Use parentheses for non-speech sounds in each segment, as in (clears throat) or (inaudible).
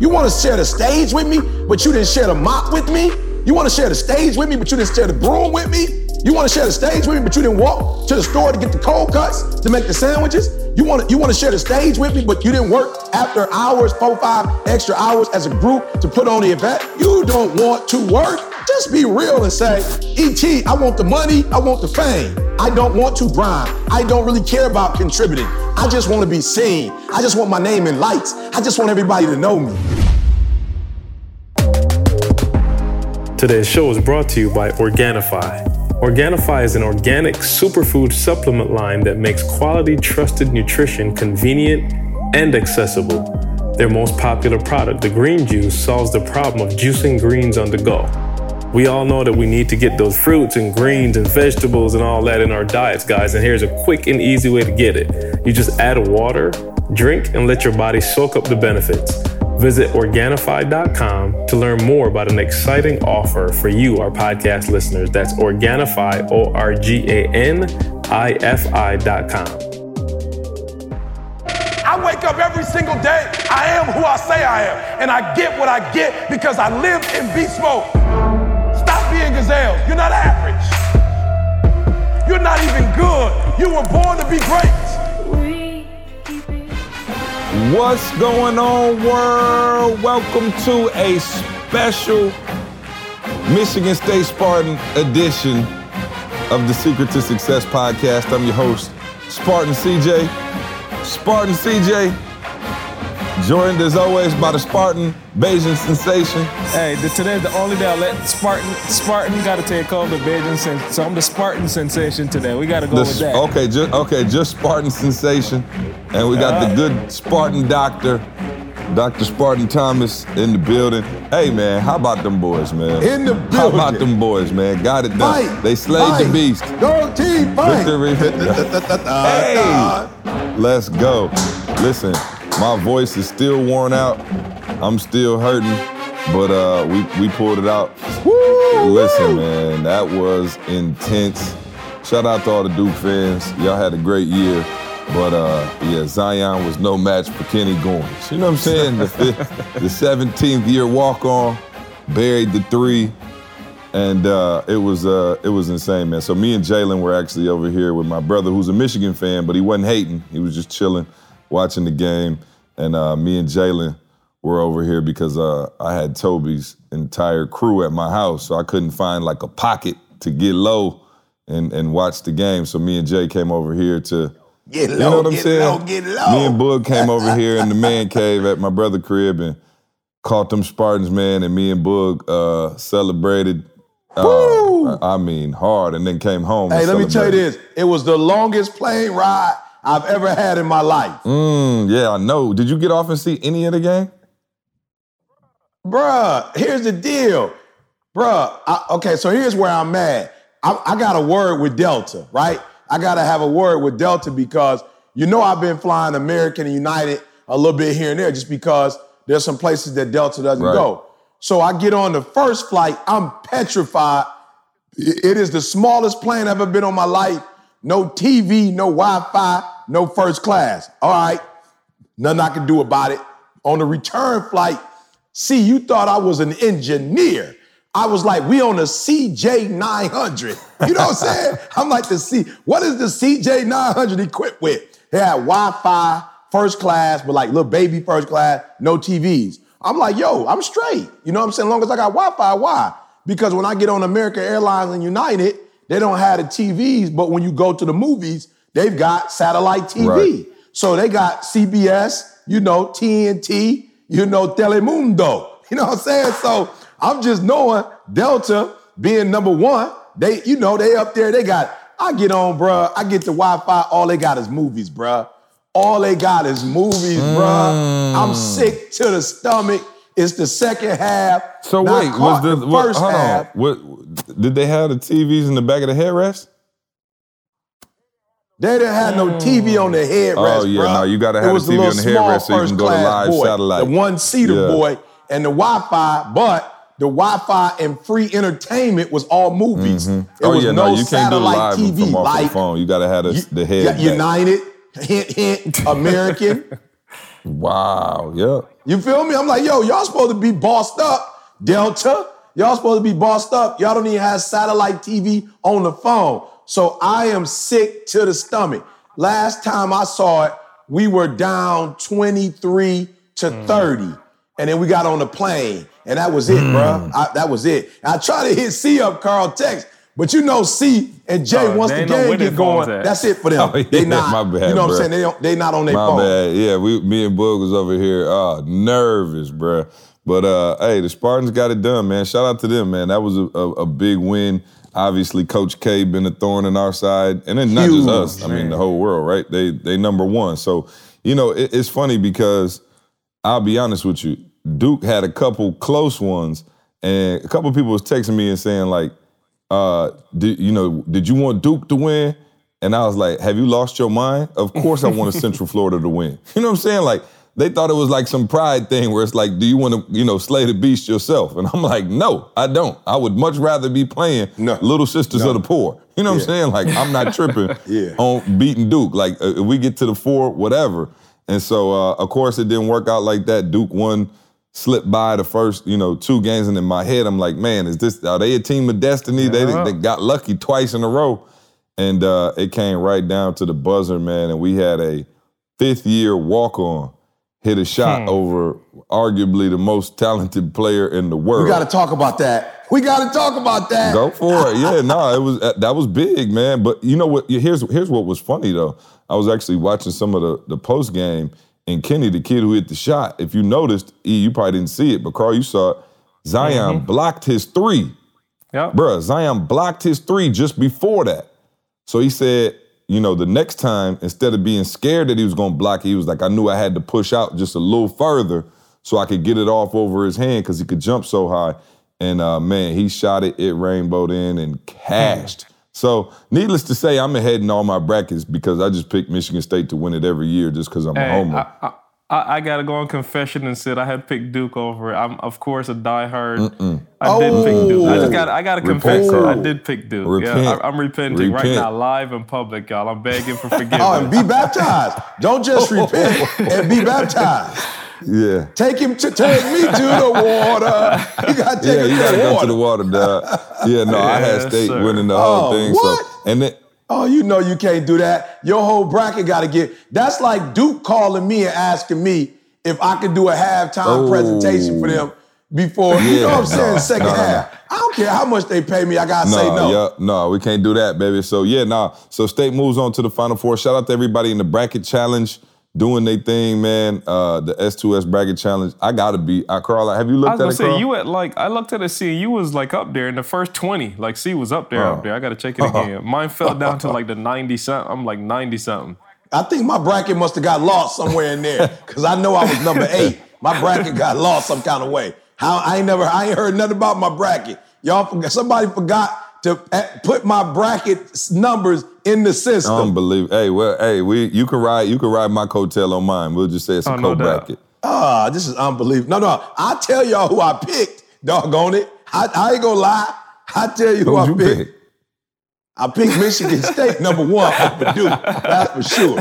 You want to share the stage with me, but you didn't share the mop with me? You want to share the stage with me, but you didn't share the broom with me? You want to share the stage with me, but you didn't walk to the store to get the cold cuts to make the sandwiches? You want to you want to share the stage with me, but you didn't work after hours, four, five extra hours as a group to put on the event? You don't want to work? Just be real and say, ET, I want the money, I want the fame. I don't want to grind. I don't really care about contributing. I just want to be seen. I just want my name in lights. I just want everybody to know me. Today's show is brought to you by Organifi. Organifi is an organic superfood supplement line that makes quality, trusted nutrition convenient and accessible. Their most popular product, the green juice, solves the problem of juicing greens on the go. We all know that we need to get those fruits and greens and vegetables and all that in our diets, guys, and here's a quick and easy way to get it. You just add water, drink, and let your body soak up the benefits. Visit Organifi.com to learn more about an exciting offer for you, our podcast listeners. That's Organifi, O R G A N I F I.com. I wake up every single day. I am who I say I am. And I get what I get because I live in beast mode. You're not average. You're not even good. You were born to be great. What's going on, world? Welcome to a special Michigan State Spartan edition of the Secret to Success podcast. I'm your host, Spartan CJ. Spartan CJ, joined as always by the Spartan Beijing sensation. Hey, the, today's the only day I let Spartan Spartan got to take over the Beijing sensation. So I'm the Spartan sensation today. We got to go The- with that. Okay, just okay, just Spartan sensation, and we got the good Spartan doctor, Dr. Spartan Thomas in the building. Hey man, how about them boys, man? In the building. How about them boys, man? Got it done. Fight. They slayed the beast. Go team, fight. Victory. (laughs) hey, let's go. Listen, my voice is still worn out. I'm still hurting, but uh, we we pulled it out. Listen, man, that was intense. Shout out to all the Duke fans. Y'all had a great year. But uh, yeah, Zion was no match for Kenny Goins. You know what I'm saying? The, fifth, the 17th year walk on, buried the three, and uh, it was uh, it was insane, man. So me and Jalen were actually over here with my brother, who's a Michigan fan, but he wasn't hating. He was just chilling, watching the game. And uh, me and Jalen were over here because uh, I had Toby's entire crew at my house, so I couldn't find like a pocket to get low and and watch the game. So me and Jay came over here to. Get You know what I'm get saying? low, get low. Me and Boog came over (laughs) here in the man cave at my brother crib and caught them Spartans, man. And me and Boog uh, celebrated. Uh, I mean, hard, and then came home. Hey, let me tell you this. It was the longest plane ride I've ever had in my life. Mm, yeah, I know. Did you get off and see any of the game? Bruh, here's the deal. Bruh, I, okay, so here's where I'm mad. I, I got a word with Delta, right? I got to have a word with Delta because you know I've been flying American and United a little bit here and there just because there's some places that Delta doesn't Right. go. So I get on the first flight, I'm petrified. It it is the smallest plane I've ever been on my life. No TV, no Wi-Fi, no first class. All right, nothing I can do about it. On the return flight, see, you thought I was an engineer. I was like, we on a CJ 900. You know what I'm (laughs) saying? I'm like the C. What is the CJ 900 equipped with? They had Wi-Fi, first class, but like little baby first class, no TVs. I'm like, yo, I'm straight. You know what I'm saying? As long as I got Wi-Fi, why? Because when I get on American Airlines and United, they don't have the TVs, but when you go to the movies, they've got satellite TV. Right. So they got CBS, you know, TNT, you know, Telemundo. (laughs) You know what I'm saying? So I'm just knowing Delta being number one, they, you know, they up there, they got, I get on, bruh, I get the Wi-Fi, all they got is movies, bruh. All they got is movies, bruh. I'm mm. sick to the stomach. It's the second half. So wait, was the, the what, first hold half. on? What did they have the TVs in the back of the headrest? They didn't have no TV on the headrest, Oh, yeah, bruh. no, you gotta It have was a TV on the headrest so you can go to live boy, satellite. The one-seater Yeah. boy and the Wi-Fi, but the Wi-Fi and free entertainment was all movies. Mm-hmm. It oh was yeah, no, no, you can't do live TV. from off like the phone. You gotta have the, the head. back. United, hint, hint, American. (laughs) Wow. Yeah. You feel me? I'm like, yo, y'all supposed to be bossed up, Delta. Y'all supposed to be bossed up. Y'all don't even have satellite TV on the phone. So I am sick to the stomach. Last time I saw it, we were down 23 to mm. 30. And then we got on the plane. And that was it, mm. bro. I, that was it. I tried to hit C up Carl Tex, but you know C and J Oh, once the game get going, that's it for them. (laughs) Oh, they not. my bad, you know what bro. I'm saying? They don't, they not on their My phone. bad. Yeah, we, me and Boog was over here, uh, nervous, bruh. But uh, hey, the Spartans got it done, man. Shout out to them, man. That was a, a, a big win. Obviously, Coach K been a thorn in our side, and then not Huge, just us. I mean, the whole world, right? They they number one. So you know, it, it's funny because I'll be honest with you. Duke had a couple close ones, and a couple people was texting me and saying like, uh, did, you know, did you want Duke to win? And I was like, have you lost your mind? Of course I wanted Central (laughs) Florida to win. You know what I'm saying? Like, they thought it was like some pride thing where it's like, do you want to, you know, slay the beast yourself? And I'm like, no, I don't. I would much rather be playing No. Little Sisters No. of the Poor. You know what Yeah. I'm saying? Like, I'm not tripping (laughs) Yeah. on beating Duke. Like, uh, if we get to the four, whatever. And so, uh, of course, it didn't work out like that. Duke won, slipped by the first, you know, two games, and in my head, I'm like, man, is this? Are they a team of destiny? They, Yeah. they got lucky twice in a row, and uh, it came right down to the buzzer, man. And we had a fifth year walk on hit a shot over arguably the most talented player in the world. We got to talk about that. We got to talk about that. Go for it. (laughs) Yeah, no, it was uh, that was big, man. But you know what? Here's here's what was funny though. I was actually watching some of the the post game, and Kenny, the kid who hit the shot. If you noticed, E, you probably didn't see it, but Carl, you saw it. Zion blocked his three, Yep. bruh. Zion blocked his three just before that. So he said, you know, the next time, instead of being scared that he was gonna block it, he was like, I knew I had to push out just a little further so I could get it off over his hand because he could jump so high. And uh, man, he shot it, it rainbowed in and cashed. So, needless to say, I'm ahead in all my brackets because I just picked Michigan State to win it every year just because I'm a homer. I, I, I, gotta go on confession and said I had picked Duke over. it. I'm of course a diehard. I did pick Duke. I just oh! got I gotta Repent, confess it. I did pick Duke. Repent. Yeah, I, I'm repenting right now, live in public, y'all. I'm begging for forgiveness. (laughs) Oh, and be baptized. Don't just (laughs) repent and be baptized. Yeah. Take him to take me to the water. You gotta take Yeah, him you to gotta the go water. to the water, dog. Yeah, no, I had State sir. winning the whole Oh, thing. what? So, and then, Oh, you know you can't do that. Your whole bracket got to get. That's like Duke calling me and asking me if I could do a halftime Oh. presentation for them before. you know what I'm saying? no, second no, no, half. I don't care how much they pay me. I gotta No, say no. yeah, no, we can't do that, baby. So yeah, nah. So state moves on to the final four. Shout out to everybody in the bracket challenge doing their thing, man. Uh, the S2S bracket challenge. I gotta be. I Carl, have you looked at? I was at gonna it, say Carl? you at like I looked at it. See, you was like up there in the first twenty. Like C was up there, Oh. up there. I gotta check it again. (laughs) Mine fell down to like the ninety something. I'm like ninety something. I think my bracket must have got lost somewhere in there because I know I was number (laughs) eight. My bracket got lost some kind of way. How I ain't never, I ain't heard nothing about my bracket. Y'all forgot. Somebody forgot to uh, put my bracket numbers in the system. Unbelievable. Hey, well, hey, we you can ride you can ride my coattail on mine. We'll just say it's a Oh, no co bracket. Ah, this is unbelievable. No, no, I tell y'all who I picked. Doggone it. I, I ain't gonna lie. I tell you who I Who'd you picked. pick? I picked Michigan State number one over Duke. That's for sure.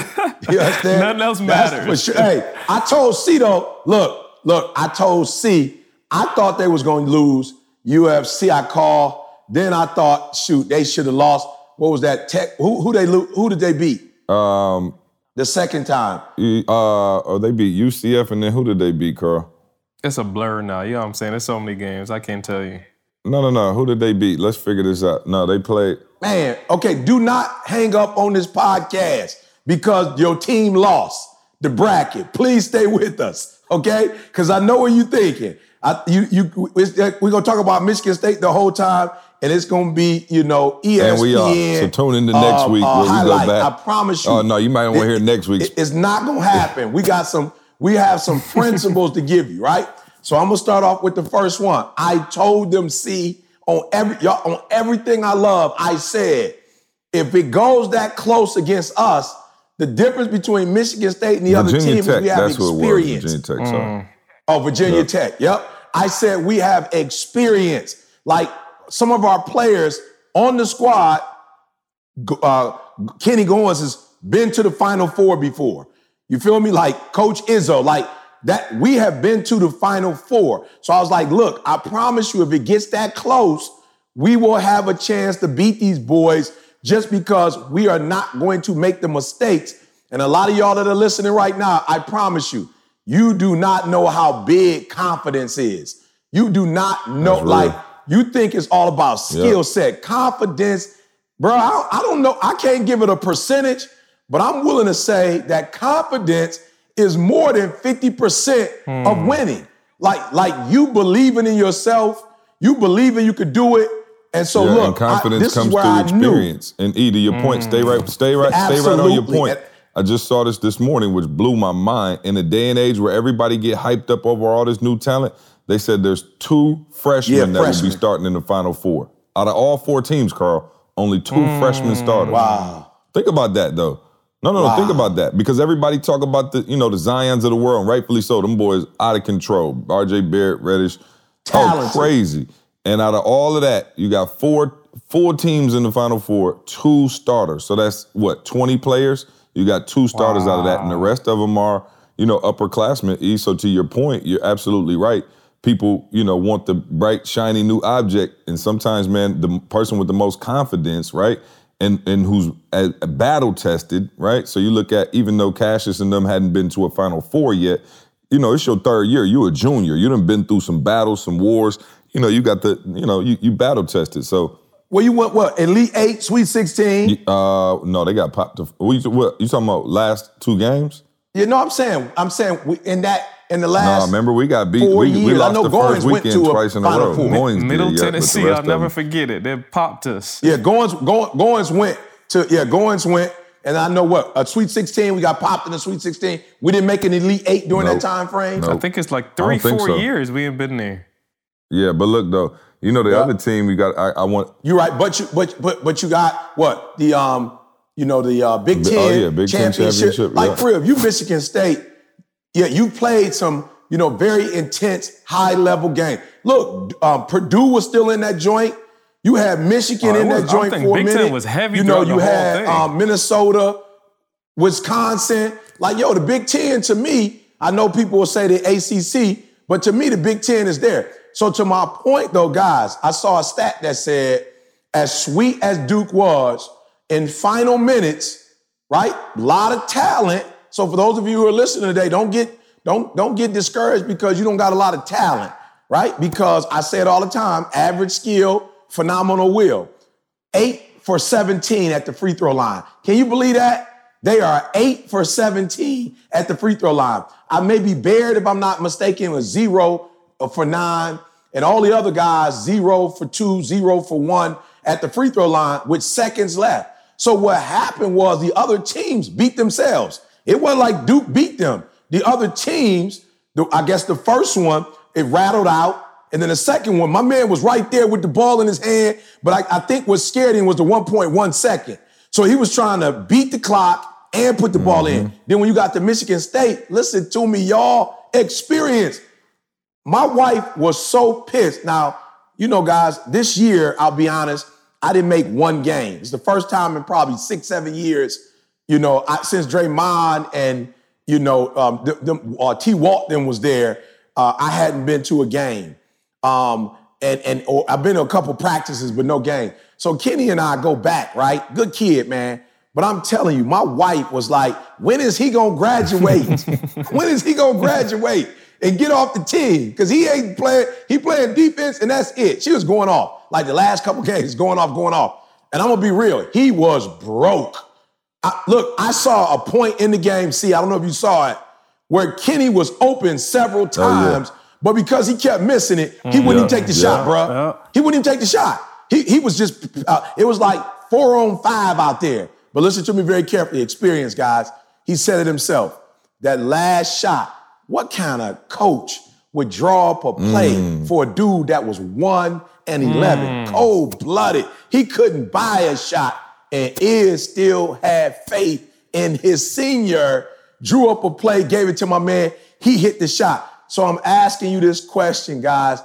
You understand? Nothing else That's matters. for sure. Hey, I told C though, look, look, I told C, I thought they was going to lose UCF. I called. Then I thought, shoot, they should have lost. What was that? Tech? Who, who they lo- Who did they beat Um, the second time? uh, oh, they beat UCF, and then who did they beat, Carl? It's a blur now. You know what I'm saying? There's so many games. I can't tell you. No, no, no. Who did they beat? Let's figure this out. No, they played. Man, okay, do not hang up on this podcast because your team lost the bracket. Please stay with us, okay? Because I know what you're thinking. I, you, you, we're gonna talk about Michigan State the whole time, and it's gonna be, you know, ESPN. And we are. So tune in to next uh, week where we uh, go back. I promise you. Oh, no, you might wanna hear next week. It- it's not gonna happen. We got some. We have some principles to give you, right? So I'm gonna start off with the first one. I told them, see, on every y'all, on everything I love, I said, if it goes that close against us, the difference between Michigan State and the other Virginia teams Tech. is we have That's what it was. experience. Virginia Tech. Mm. Sorry. Oh, Virginia Tech. Yep. I said we have experience. Like some of our players on the squad, uh, Kenny Goins has been to the Final Four before. You feel me? Like Coach Izzo, like that. We have been to the Final Four. So I was like, look, I promise you, if it gets that close, we will have a chance to beat these boys just because we are not going to make the mistakes. And a lot of y'all that are listening right now, I promise you, you do not know how big confidence is. You do not know, like, you think it's all about skill yep. set. Confidence, bro, I, I don't know. I can't give it a percentage, but I'm willing to say that confidence is more than 50% hmm. of winning. Like, like you believing in yourself, you believing you could do it, and so yeah, look, and confidence I, comes through experience. And E, to your mm. point, stay right, stay right, Absolutely. stay right on your point. I just saw this this morning, which blew my mind. In a day and age where everybody get hyped up over all this new talent, they said there's two freshmen yeah, that freshmen. will be starting in the Final Four. Out of all four teams, Carl, only two mm. freshmen starters. Wow. Think about that though. No, no, wow. no. Think about that because everybody talk about the, you know, the Zion's of the world, and rightfully so. Them boys out of control. R.J. Barrett, Reddish, oh crazy. And out of all of that, you got four four teams in the Final Four, two starters. So that's what twenty players. You got two starters wow. out of that, and the rest of them are you know upperclassmen. So to your point, you're absolutely right. People, you know, want the bright, shiny new object, and sometimes, man, the person with the most confidence, right, and and who's a, a battle tested, right. So you look at even though Cassius and them hadn't been to a Final Four yet, you know, it's your third year. You're a junior. You done been through some battles, some wars you know, you got the, you know, you, you battle tested. So well, you went what? Elite Eight, Sweet Sixteen? Uh, no, they got popped. To, what, you, what you talking about? Last two games? Yeah, no, I'm saying, I'm saying in that in the last. No, remember we got beat. We, we, lost the Goins first weekend twice in a row. Goins Middle did, Tennessee, yeah, I'll never forget it. They popped us. Yeah, Goins, Goins, Goins went to yeah, Goins went. And I know what a Sweet 16, we got popped in the Sweet 16. We didn't make an Elite Eight during nope. that time frame. Nope. I think it's like three, four so. years we ain't been there. Yeah, but look though, you know the yeah. other team we got. I, I, want. You're right, but you but but but you got what the um you know the uh, Big Ten oh, yeah, Big championship. championship. Like yeah. for real, you Michigan State, yeah, you played some you know very intense high level game. Look, um, Purdue was still in that joint. You had Michigan oh, in was, that joint for Big a minute. Ten was heavy. You know, you had um, Minnesota, Wisconsin. Like yo, the Big Ten to me, I know people will say the ACC, but to me, the Big Ten is there. So to my point though, guys, I saw a stat that said, as sweet as Duke was in final minutes, right? A lot of talent. So for those of you who are listening today, don't get don't don't get discouraged because you don't got a lot of talent, right? Because I say it all the time, average skill, phenomenal will. Eight for 17 at the free throw line. Can you believe that? They are eight for 17 at the free throw line. I may be Baird, if I'm not mistaken, was zero for nine, and all the other guys zero for two, zero for one at the free throw line with seconds left. So what happened was the other teams beat themselves. It wasn't like Duke beat them. The other teams, I guess the first one, it rattled out. And then the second one, my man was right there with the ball in his hand, but I, I think what scared him was the 1.1 second. So he was trying to beat the clock and put the mm-hmm. ball in. Mm-hmm. Then when you got to Michigan State, listen to me, y'all, experience. My wife was so pissed. Now, you know, guys, this year, I'll be honest, I didn't make one game. It's the first time in probably six, seven years, you know, I, since Draymond and, you know, um, the, the, uh, T. Walton was there, uh, I hadn't been to a game. Um, and and or I've been to a couple practices, but no game. So Kenny and I go back, right? Good kid, man. But I'm telling you, my wife was like, when is he gonna graduate? (laughs) when is he gonna graduate? and get off the team because he ain't playing. He playing defense and that's it. She was going off like the last couple games, going off, going off. And I'm gonna be real. He was broke. I, look, I saw a point in the game. See, I don't know if you saw it, where Kenny was open several times, oh, yeah. but because he kept missing it, he mm, wouldn't yeah, even take the yeah, shot, bro. He wouldn't even take the shot. He he was just. Uh, it was like four on five out there. But listen to me very carefully. Experience, guys. He said it himself. That last shot what kind of coach would draw up a play mm. for a dude that was 1 and 11, mm. cold blooded? He couldn't buy a shot and is still had faith in his senior, drew up a play, gave it to my man. He hit the shot. So I'm asking you this question, guys.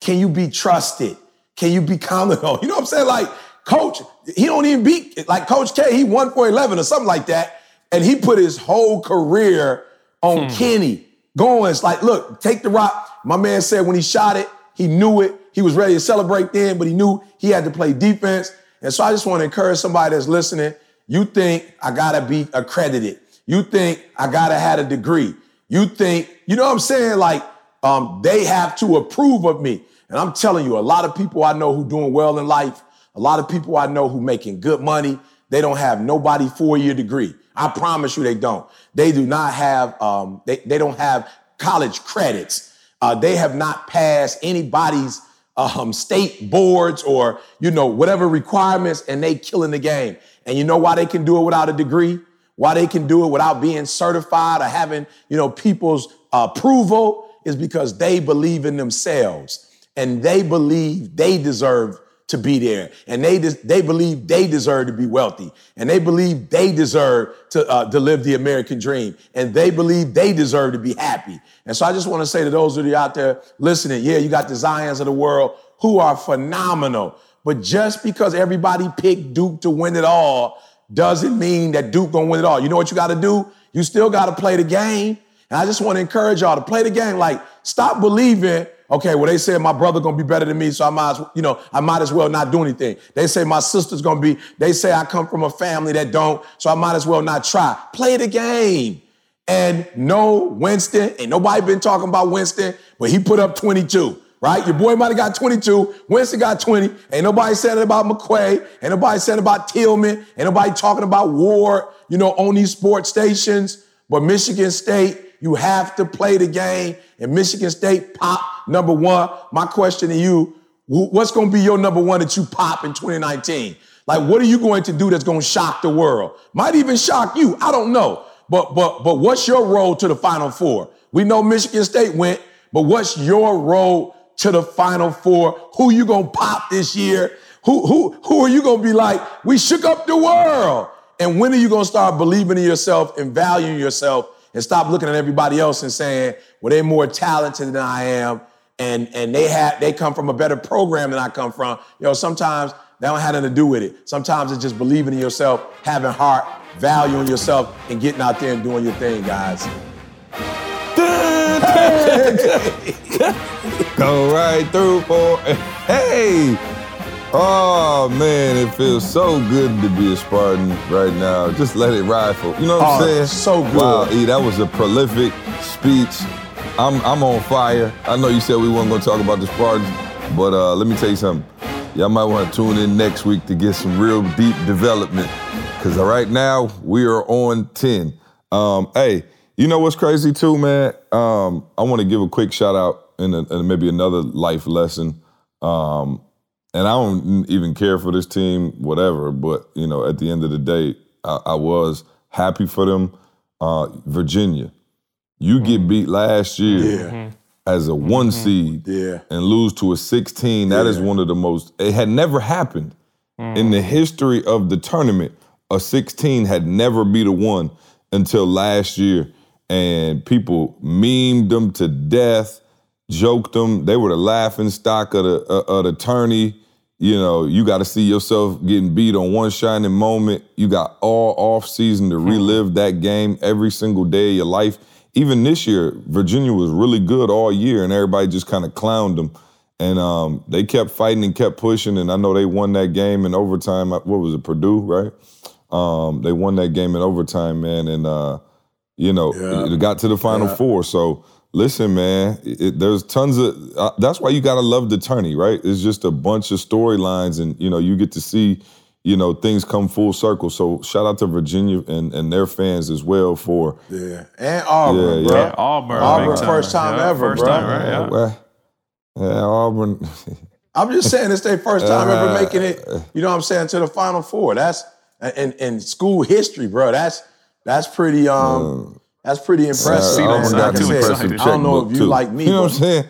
Can you be trusted? Can you be counted on? (laughs) You know what I'm saying? Like, coach, he don't even beat, like Coach K, he won for 11 or something like that. And he put his whole career on hmm. Kenny. Goins, it's like, look, take the rock. My man said when he shot it, he knew it. He was ready to celebrate then, but he knew he had to play defense. And so I just want to encourage somebody that's listening. You think I gotta be accredited. You think I gotta have a degree. You think, you know what I'm saying? Like, um, they have to approve of me. And I'm telling you, a lot of people I know who doing well in life, a lot of people I know who making good money, they don't have nobody four-year degree. I promise you they don't. They do not have, um, they, they don't have college credits. Uh, they have not passed anybody's um, state boards or, you know, whatever requirements, and they killing the game. And you know why they can do it without a degree? Why they can do it without being certified or having, you know, people's approval is because they believe in themselves and they believe they deserve to be there, and they des- they believe they deserve to be wealthy, and they believe they deserve to uh, to live the American dream, and they believe they deserve to be happy. And so I just want to say to those of you out there listening, yeah, you got the Zions of the world who are phenomenal, but just because everybody picked Duke to win it all doesn't mean that Duke gonna win it all. You know what you got to do? You still got to play the game. And I just want to encourage y'all to play the game. Like, stop believing, okay, well, they said my brother gonna be better than me, so I might, as, you know, I might as well not do anything. They say my sister's gonna be, they say I come from a family that don't, so I might as well not try. Play the game. And no, Winston, ain't nobody been talking about Winston, but he put up 22 right? Your boy might have got 22. Winston got 20. Ain't nobody said it about McQuaid. Ain't nobody said about Tillman. Ain't nobody talking about Ward, you know, on these sports stations. But Michigan State, you have to play the game. And Michigan State pop number one. My question to you, what's going to be your number one that you pop in 2019? Like, what are you going to do that's going to shock the world? Might even shock you. I don't know. But but but what's your role to the Final Four? We know Michigan State went, but what's your role to the Final Four? Who you gonna pop this year? Who who who are you gonna be like? We shook up the world. And when are you gonna start believing in yourself and valuing yourself and stop looking at everybody else and saying, well, they're more talented than I am, and and they have they come from a better program than I come from. You know, sometimes that don't have nothing to do with it. Sometimes it's just believing in yourself, having heart, valuing yourself, and getting out there and doing your thing, guys. (laughs) Go right through for hey. Oh man, it feels so good to be a Spartan right now. Just let it ride for you know what I'm Oh, saying? so good. Wow, E, that was a prolific speech. I'm I'm on fire. I know you said we weren't gonna talk about the Spartans, but uh, let me tell you something. Y'all might want to tune in next week to get some real deep development. Cause right now we are on 10. Um, hey, you know what's crazy too, man? Um, I want to give a quick shout out and, and maybe another life lesson. Um, and I don't even care for this team, whatever. But you know, at the end of the day, I, I was happy for them. Uh, Virginia, you get mm-hmm. beat last year Yeah. Mm-hmm. as a mm-hmm. one seed Yeah. and lose to a 16. That is Yeah. one of the most. It had never happened in the history of the tournament. A 16 had never beat a one until last year, and people memed them to death, joked them. They were the laughing stock of the uh, of the tourney. You know, you got to see yourself getting beat on one shining moment. You got all off season to relive that game every single day of your life. Even this year, Virginia was really good all year, and everybody just kind of clowned them. And um, they kept fighting and kept pushing, and I know they won that game in overtime. What was it, Purdue, right? Um, they won that game in overtime, man, and uh, you know Yeah. it got to the final Yeah. four. So listen, man, it, it- there's tons of. Uh, that's why you gotta love the tourney, right? It's just a bunch of storylines, and you know you get to see, you know, things come full circle. So shout out to Virginia and and their fans as well for. Yeah. And Auburn, Yeah, bro. yeah. Auburn, Auburn, time. first time Yeah, ever, first bro. time, right? Yeah. Well, yeah, Auburn. I'm just (laughs) saying it's their first time ever Uh, making it, you know what I'm saying, to the final four. That's in, in school history, bro. That's that's pretty um that's pretty impressive. Uh. Auburn got I an impressive I don't know checkbook if you too. like me, You know what I'm saying?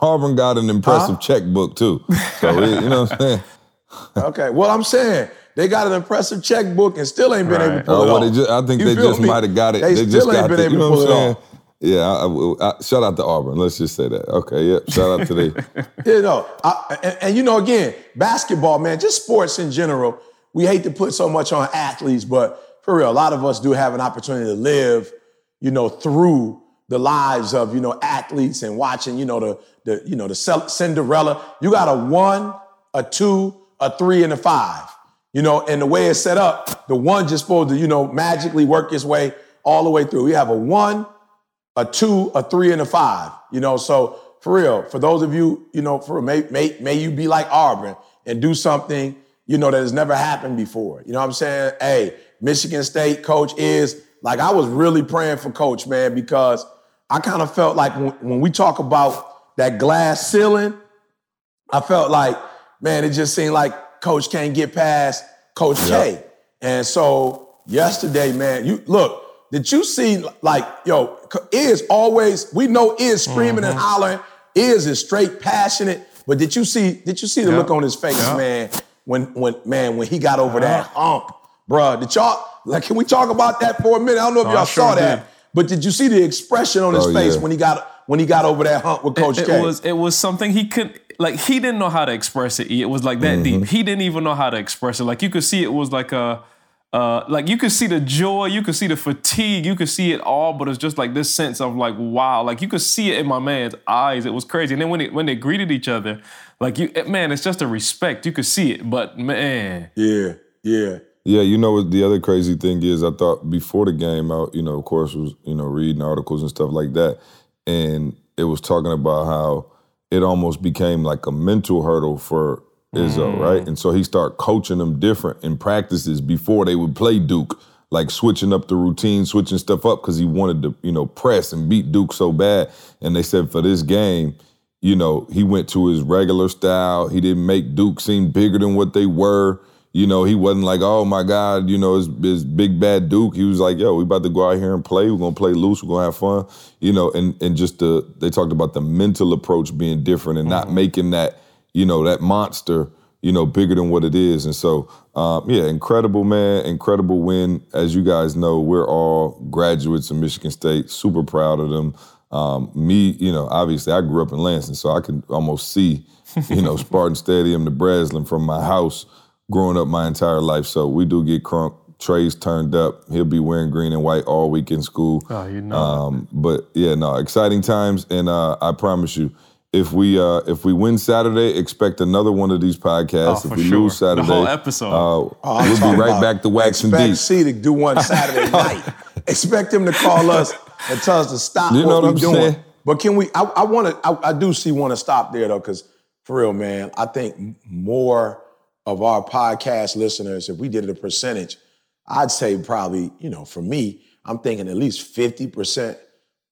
Auburn got an impressive Huh? checkbook too. So it- you know what I'm saying? (laughs) okay. Well, I'm saying they got an impressive checkbook and still ain't been able to Right. pull Oh, it well, off. just, I think You they just might have got it. They, They, still just ain't got been it. able You know to pull what it I'm saying? off. Yeah, I, I, I, shout out to Auburn. Let's just say that. Okay, yep. Shout out to they. (laughs) You know, I, and, and you know, again, basketball, man, just sports in general. We hate to put so much on athletes, but for real, a lot of us do have an opportunity to live, you know, through the lives of, you know, athletes and watching, you know, the, the you know, the Cinderella. You got a one, a two, a three, and a five. You know, and the way it's set up, the one just supposed to, you know, magically work its way all the way through. We have a one, a two, a three, and a five. You know, so for real, for those of you, you know, for may, may, may you be like Auburn and do something, you know, that has never happened before. You know what I'm saying? Hey, Michigan State coach is like I was really praying for coach, man, because I kind of felt like when, when we talk about that glass ceiling, I felt like, man, it just seemed like coach can't get past Coach yep. K. And so yesterday, man, you look, did you see like, yo, is always, we know is screaming mm-hmm. and hollering is is straight passionate. But did you see? Did you see the yep. look on his face, yep. man? When when man when he got over that hump, bruh. Did y'all like? Can we talk about that for a minute? I don't know if oh, y'all sure saw that, did. but did you see the expression on his oh, face yeah. when he got when he got over that hump with Coach it, it K? Was, it was something he could like. He didn't know how to express it. It was like that mm-hmm. deep. He didn't even know how to express it. Like you could see, it was like a uh, like you could see the joy, you could see the fatigue, you could see it all, but it's just like this sense of like wow, like you could see it in my man's eyes. It was crazy. And then when it, when they greeted each other, like you, man, it's just a respect. You could see it, but man, yeah, yeah, yeah. You know what? The other crazy thing is, I thought before the game, I, you know, of course, was you know reading articles and stuff like that, and it was talking about how it almost became like a mental hurdle for Izzo, mm. right? And so he started coaching them different in practices before they would play Duke, like switching up the routine, switching stuff up because he wanted to, you know, press and beat Duke so bad. And they said for this game, you know, he went to his regular style. He didn't make Duke seem bigger than what they were. You know, he wasn't like, oh my God, you know, it's, it's big bad Duke. He was like, yo, we about to go out here and play. We're gonna play loose. We're gonna have fun. You know, and and just the they talked about the mental approach being different and not mm-hmm. making that you know, that monster, you know, bigger than what it is. And so, um, yeah, incredible, man, incredible win. As you guys know, we're all graduates of Michigan State, super proud of them. Um, me, you know, obviously I grew up in Lansing, so I can almost see, you know, (laughs) Spartan Stadium to Breslin from my house growing up my entire life. So we do get crunk. Trey's turned up. He'll be wearing green and white all week in school. Oh, you know. Um, but yeah, no, exciting times. And uh, I promise you, if we uh, if we win Saturday, expect another one of these podcasts. Oh, if we sure. lose Saturday, the whole episode, uh, oh, we'll be right back to waxing expect deep. C to do one Saturday (laughs) night. expect him to call us and tell us to stop you know what, what I'm doing. Saying? But can we? I, I want to. I, I, do see want to stop there though, because for real, man, I think more of our podcast listeners, if we did it a percentage, I'd say probably, you know, for me, I'm thinking at least fifty percent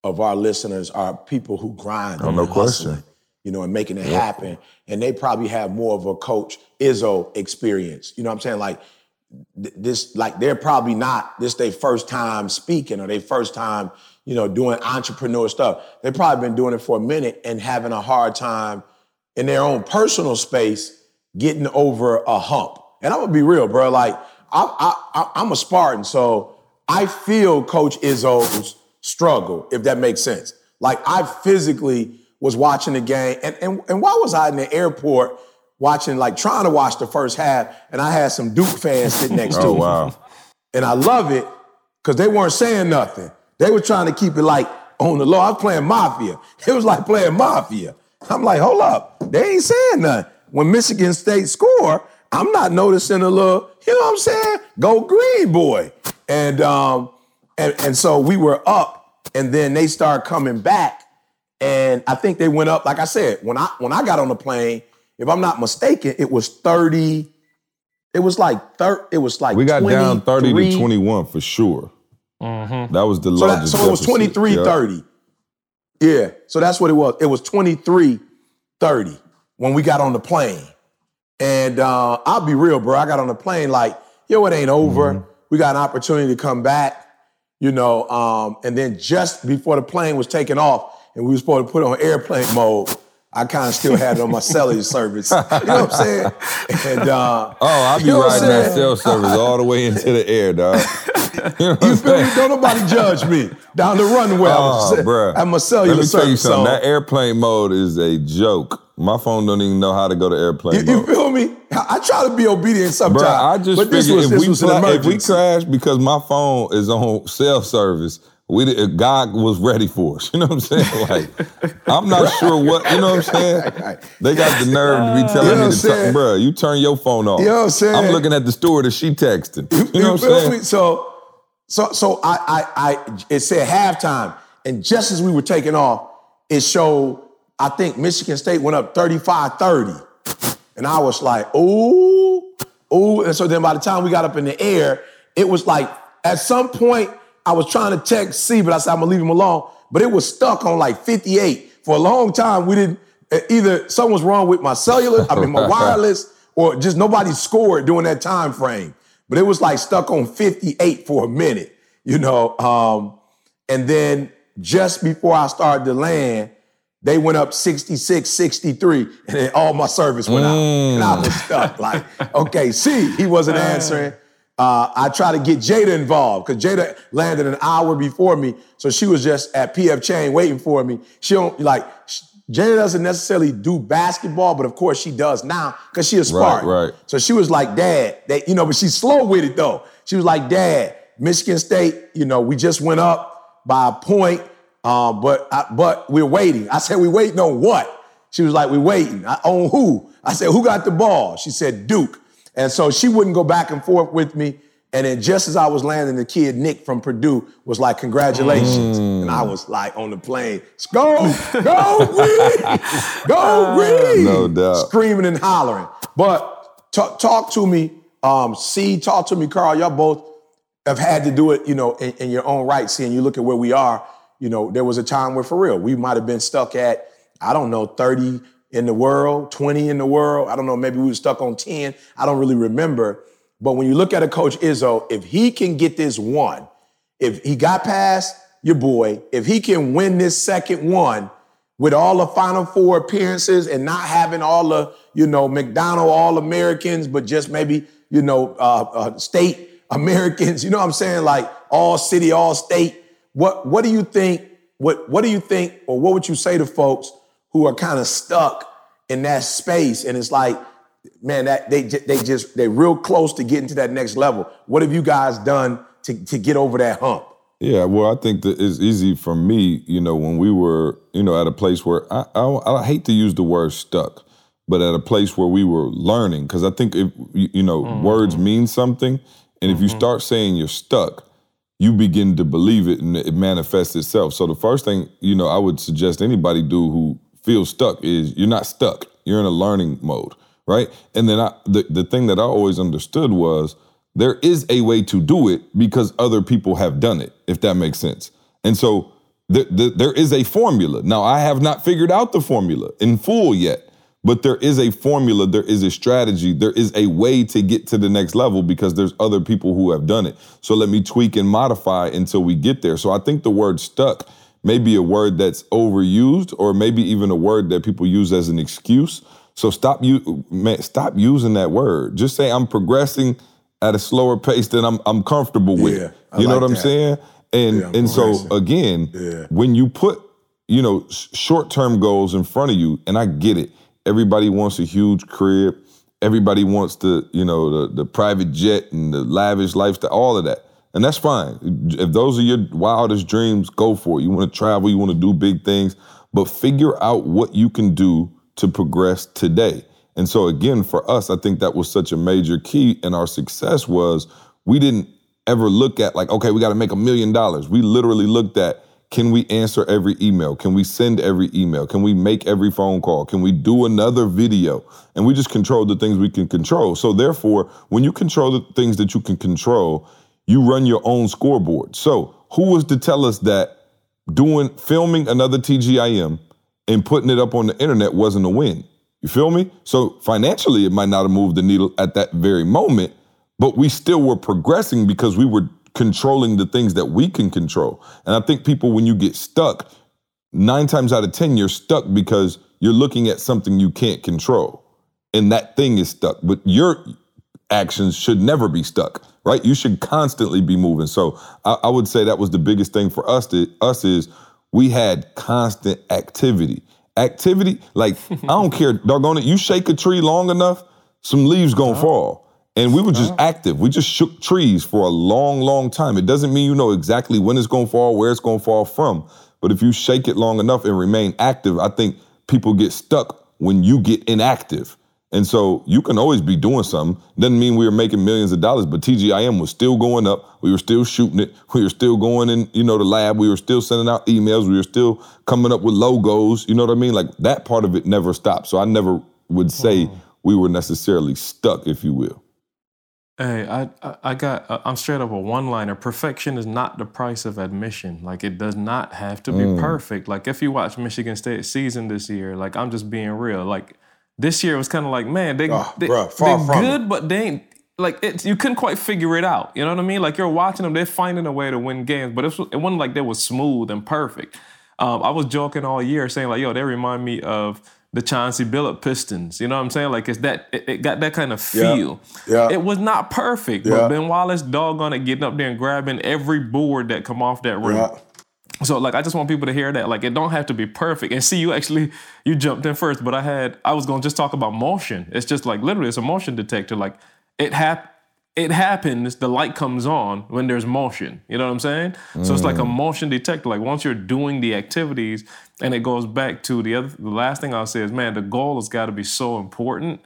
of our listeners are people who grind. Oh, no question you know, and making it happen. And they probably have more of a coach Izzo experience. You know what I'm saying? Like this, like they're probably not this their first time speaking or their first time, you know, doing entrepreneur stuff. They've probably been doing it for a minute and having a hard time in their own personal space getting over a hump. And I'm gonna be real, bro. Like I, I, I'm a Spartan, so I feel Coach Izzo's struggle, if that makes sense. Like I physically was watching the game. And, and, and why was I in the airport watching, like trying to watch the first half, and I had some Duke fans sitting next oh, to me. wow. And I love it because they weren't saying nothing. They were trying to keep it like on the low. I was playing Mafia. It was like playing Mafia. I'm like, hold up. They ain't saying nothing. When Michigan State score, I'm not noticing a little, you know what I'm saying? Go green, boy. And um, and, and so we were up, and then they started coming back. And I think they went up, like I said, when I when I got on the plane, if I'm not mistaken, it was 30. It was like thir- it was like we got down 30 to 21 for sure. Mm-hmm. That was the so largest. That, so it was 23 yep. 30. Yeah. So that's what it was. It was 23 30 when we got on the plane. And uh, I'll be real, bro. I got on the plane like, yo, it ain't over. Mm-hmm. We got an opportunity to come back, you know. Um, and then just before the plane was taking off, and we were supposed to put on airplane mode. I kind of still had it on my cellular (laughs) service. You know what I'm saying? And uh, oh, I'll be you know riding that cell service all the way into the air, dog. You, know you feel me? Don't nobody judge me down the runway. Oh, I'm, a cellular Let me service. Tell you something. So. That airplane mode is a joke. My phone don't even know how to go to airplane You, you feel me? I, I try to be obedient sometimes. Bro, I just but this figured was, if, this we was an if we crash because my phone is on self service, we did, God was ready for us. (laughs) You know what I'm saying? (laughs) Like, I'm not sure what. You know what I'm saying? They got the nerve to be telling You know me I'm to, saying? turn, bro. You turn your phone off. You know what I'm saying? I'm looking at the stewardess. She texting. You know what I'm saying? me? So, so, so I, I, I, it said halftime, and just as we were taking off, it showed. I think Michigan State went up 35-30. and I was like, ooh, ooh. And so then by the time we got up in the air, it was like at some point I was trying to text C, but I said I'm gonna leave him alone. But it was stuck on like 58 for a long time. We didn't either. Something was wrong with my cellular, I mean my (laughs) wireless, or just nobody scored during that time frame. But it was like stuck on 58 for a minute, you know. Um, and then just before I started to land, they went up 66, 63, and then all my service went out. And I was stuck. Like, (laughs) okay, see, he wasn't answering. Uh, I tried to get Jada involved because Jada landed an hour before me. So she was just at PF Chang waiting for me. She don't like sh- Jada doesn't necessarily do basketball, but of course she does now because she is Spartan. right. So she was like, Dad, that you know, but she's slow with it though. She was like, Dad, Michigan State, you know, we just went up by a point, um, but I, but we're waiting. I said, we waiting on what? She was like, we waiting. I, on who? I said, who got the ball? She said, Duke. And so she wouldn't go back and forth with me. And then just as I was landing, the kid Nick from Purdue was like, congratulations. And I was like on the plane, go, go, (laughs) Reed, go, Reed. No doubt. Screaming and hollering. But talk, talk to me, um, C, talk to me, Carl. Y'all both have had to do it, you know, in, in your own right. Seeing you look at where we are, you know, there was a time where for real, we might have been stuck at, I don't know, 30 in the world, 20 in the world. I don't know, maybe we were stuck on 10. I don't really remember. But when you look at a coach Izzo, if he can get this one, if he got past your boy, if he can win this second one with all the Final Four appearances and not having all the, you know, McDonald All Americans, but just maybe, you know, uh, uh, state Americans, (laughs) you know what I'm saying? Like all city, all state. What what do you think? What what do you think, or what would you say to folks who are kind of stuck in that space? And it's like, man, that they they just they're real close to getting to that next level. What have you guys done to to get over that hump? Yeah, well, I think that it's easy for me, you know, when we were, you know, at a place where I, I, I hate to use the word stuck, but at a place where we were learning, because I think if you you know words mm. mean something, and if you mm-hmm. start saying you're stuck, you begin to believe it and it manifests itself. So the first thing you know I would suggest anybody do who feels stuck is you're not stuck. You're in a learning mode, right? And then I, the the thing that I always understood was there is a way to do it because other people have done it, if that makes sense. And so th- th- there is a formula. Now, I have not figured out the formula in full yet, but there is a formula, there is a strategy, there is a way to get to the next level because there's other people who have done it. So let me tweak and modify until we get there. So I think the word stuck may be a word that's overused or maybe even a word that people use as an excuse. So stop you man, stop using that word. Just say I'm progressing at a slower pace than I'm I'm comfortable with. Yeah, you know like what I'm saying? And Yeah, I'm and so again, Yeah. when you put you know short term goals in front of you, and I get it. Everybody wants a huge crib. Everybody wants the you know the the private jet and the lavish lifestyle, all of that, and that's fine. If those are your wildest dreams, go for it. You want to travel, you want to do big things, but figure out what you can do to progress today. And so again, for us, I think that was such a major key in our success was we didn't ever look at like, okay, we got to make a million dollars. We literally looked at can we answer every email? Can we send every email? Can we make every phone call? Can we do another video? And we just control the things we can control. So therefore, when you control the things that you can control, you run your own scoreboard. So who was to tell us that doing filming another TGIM and putting it up on the internet wasn't a win? You feel me? So financially, it might not have moved the needle at that very moment, but we still were progressing because we were controlling the things that we can control. And I think people, when you get stuck, nine times out of 10, you're stuck because you're looking at something you can't control. And that thing is stuck. But your actions should never be stuck, right? You should constantly be moving. So I, I would say that was the biggest thing for us to us is we had constant activity. activity. Like I don't (laughs) care, doggone it. You shake a tree long enough, some leaves gonna fall. And we were just active. We just shook trees for a long, long time. It doesn't mean you know exactly when it's gonna fall, where it's gonna fall from. But if you shake it long enough and remain active, I think people get stuck when you get inactive. And so you can always be doing something. Doesn't mean we were making millions of dollars, but TGIM was still going up. We were still shooting it. We were still going in, you know, the lab. We were still sending out emails. We were still coming up with logos. You know what I mean? Like that part of it never stopped. So I never would say we were necessarily stuck, if you will. Hey, I I- I got uh, I'm straight up a one liner. Perfection is not the price of admission. Like it does not have to be Mm. perfect. Like if you watch Michigan State season this year, like I'm just being real. Like this year was kind of like, man, they Oh, they they from it. good, but they ain't like it, you couldn't quite figure it out. You know what I mean? Like you're watching them, they're finding a way to win games, but it, was, it wasn't like they were smooth and perfect. Um, I was joking all year saying like, yo, they remind me of the Chauncey Billups Pistons. You know what I'm saying? Like it's that it, it got that kind of feel. Yeah. It was not perfect, Yeah. but Ben Wallace doggone it getting up there and grabbing every board that come off that rim. Yeah. So like I just want people to hear that. Like it don't have to be perfect. And see you actually you jumped in first, but I had I was gonna just talk about motion. It's just like literally it's a motion detector. Like it hap it happens, the light comes on when there's motion. You know what I'm saying? So it's like a motion detector. Like once you're doing the activities, and it goes back to the other the last thing I'll say is, man, the goal has got to be so important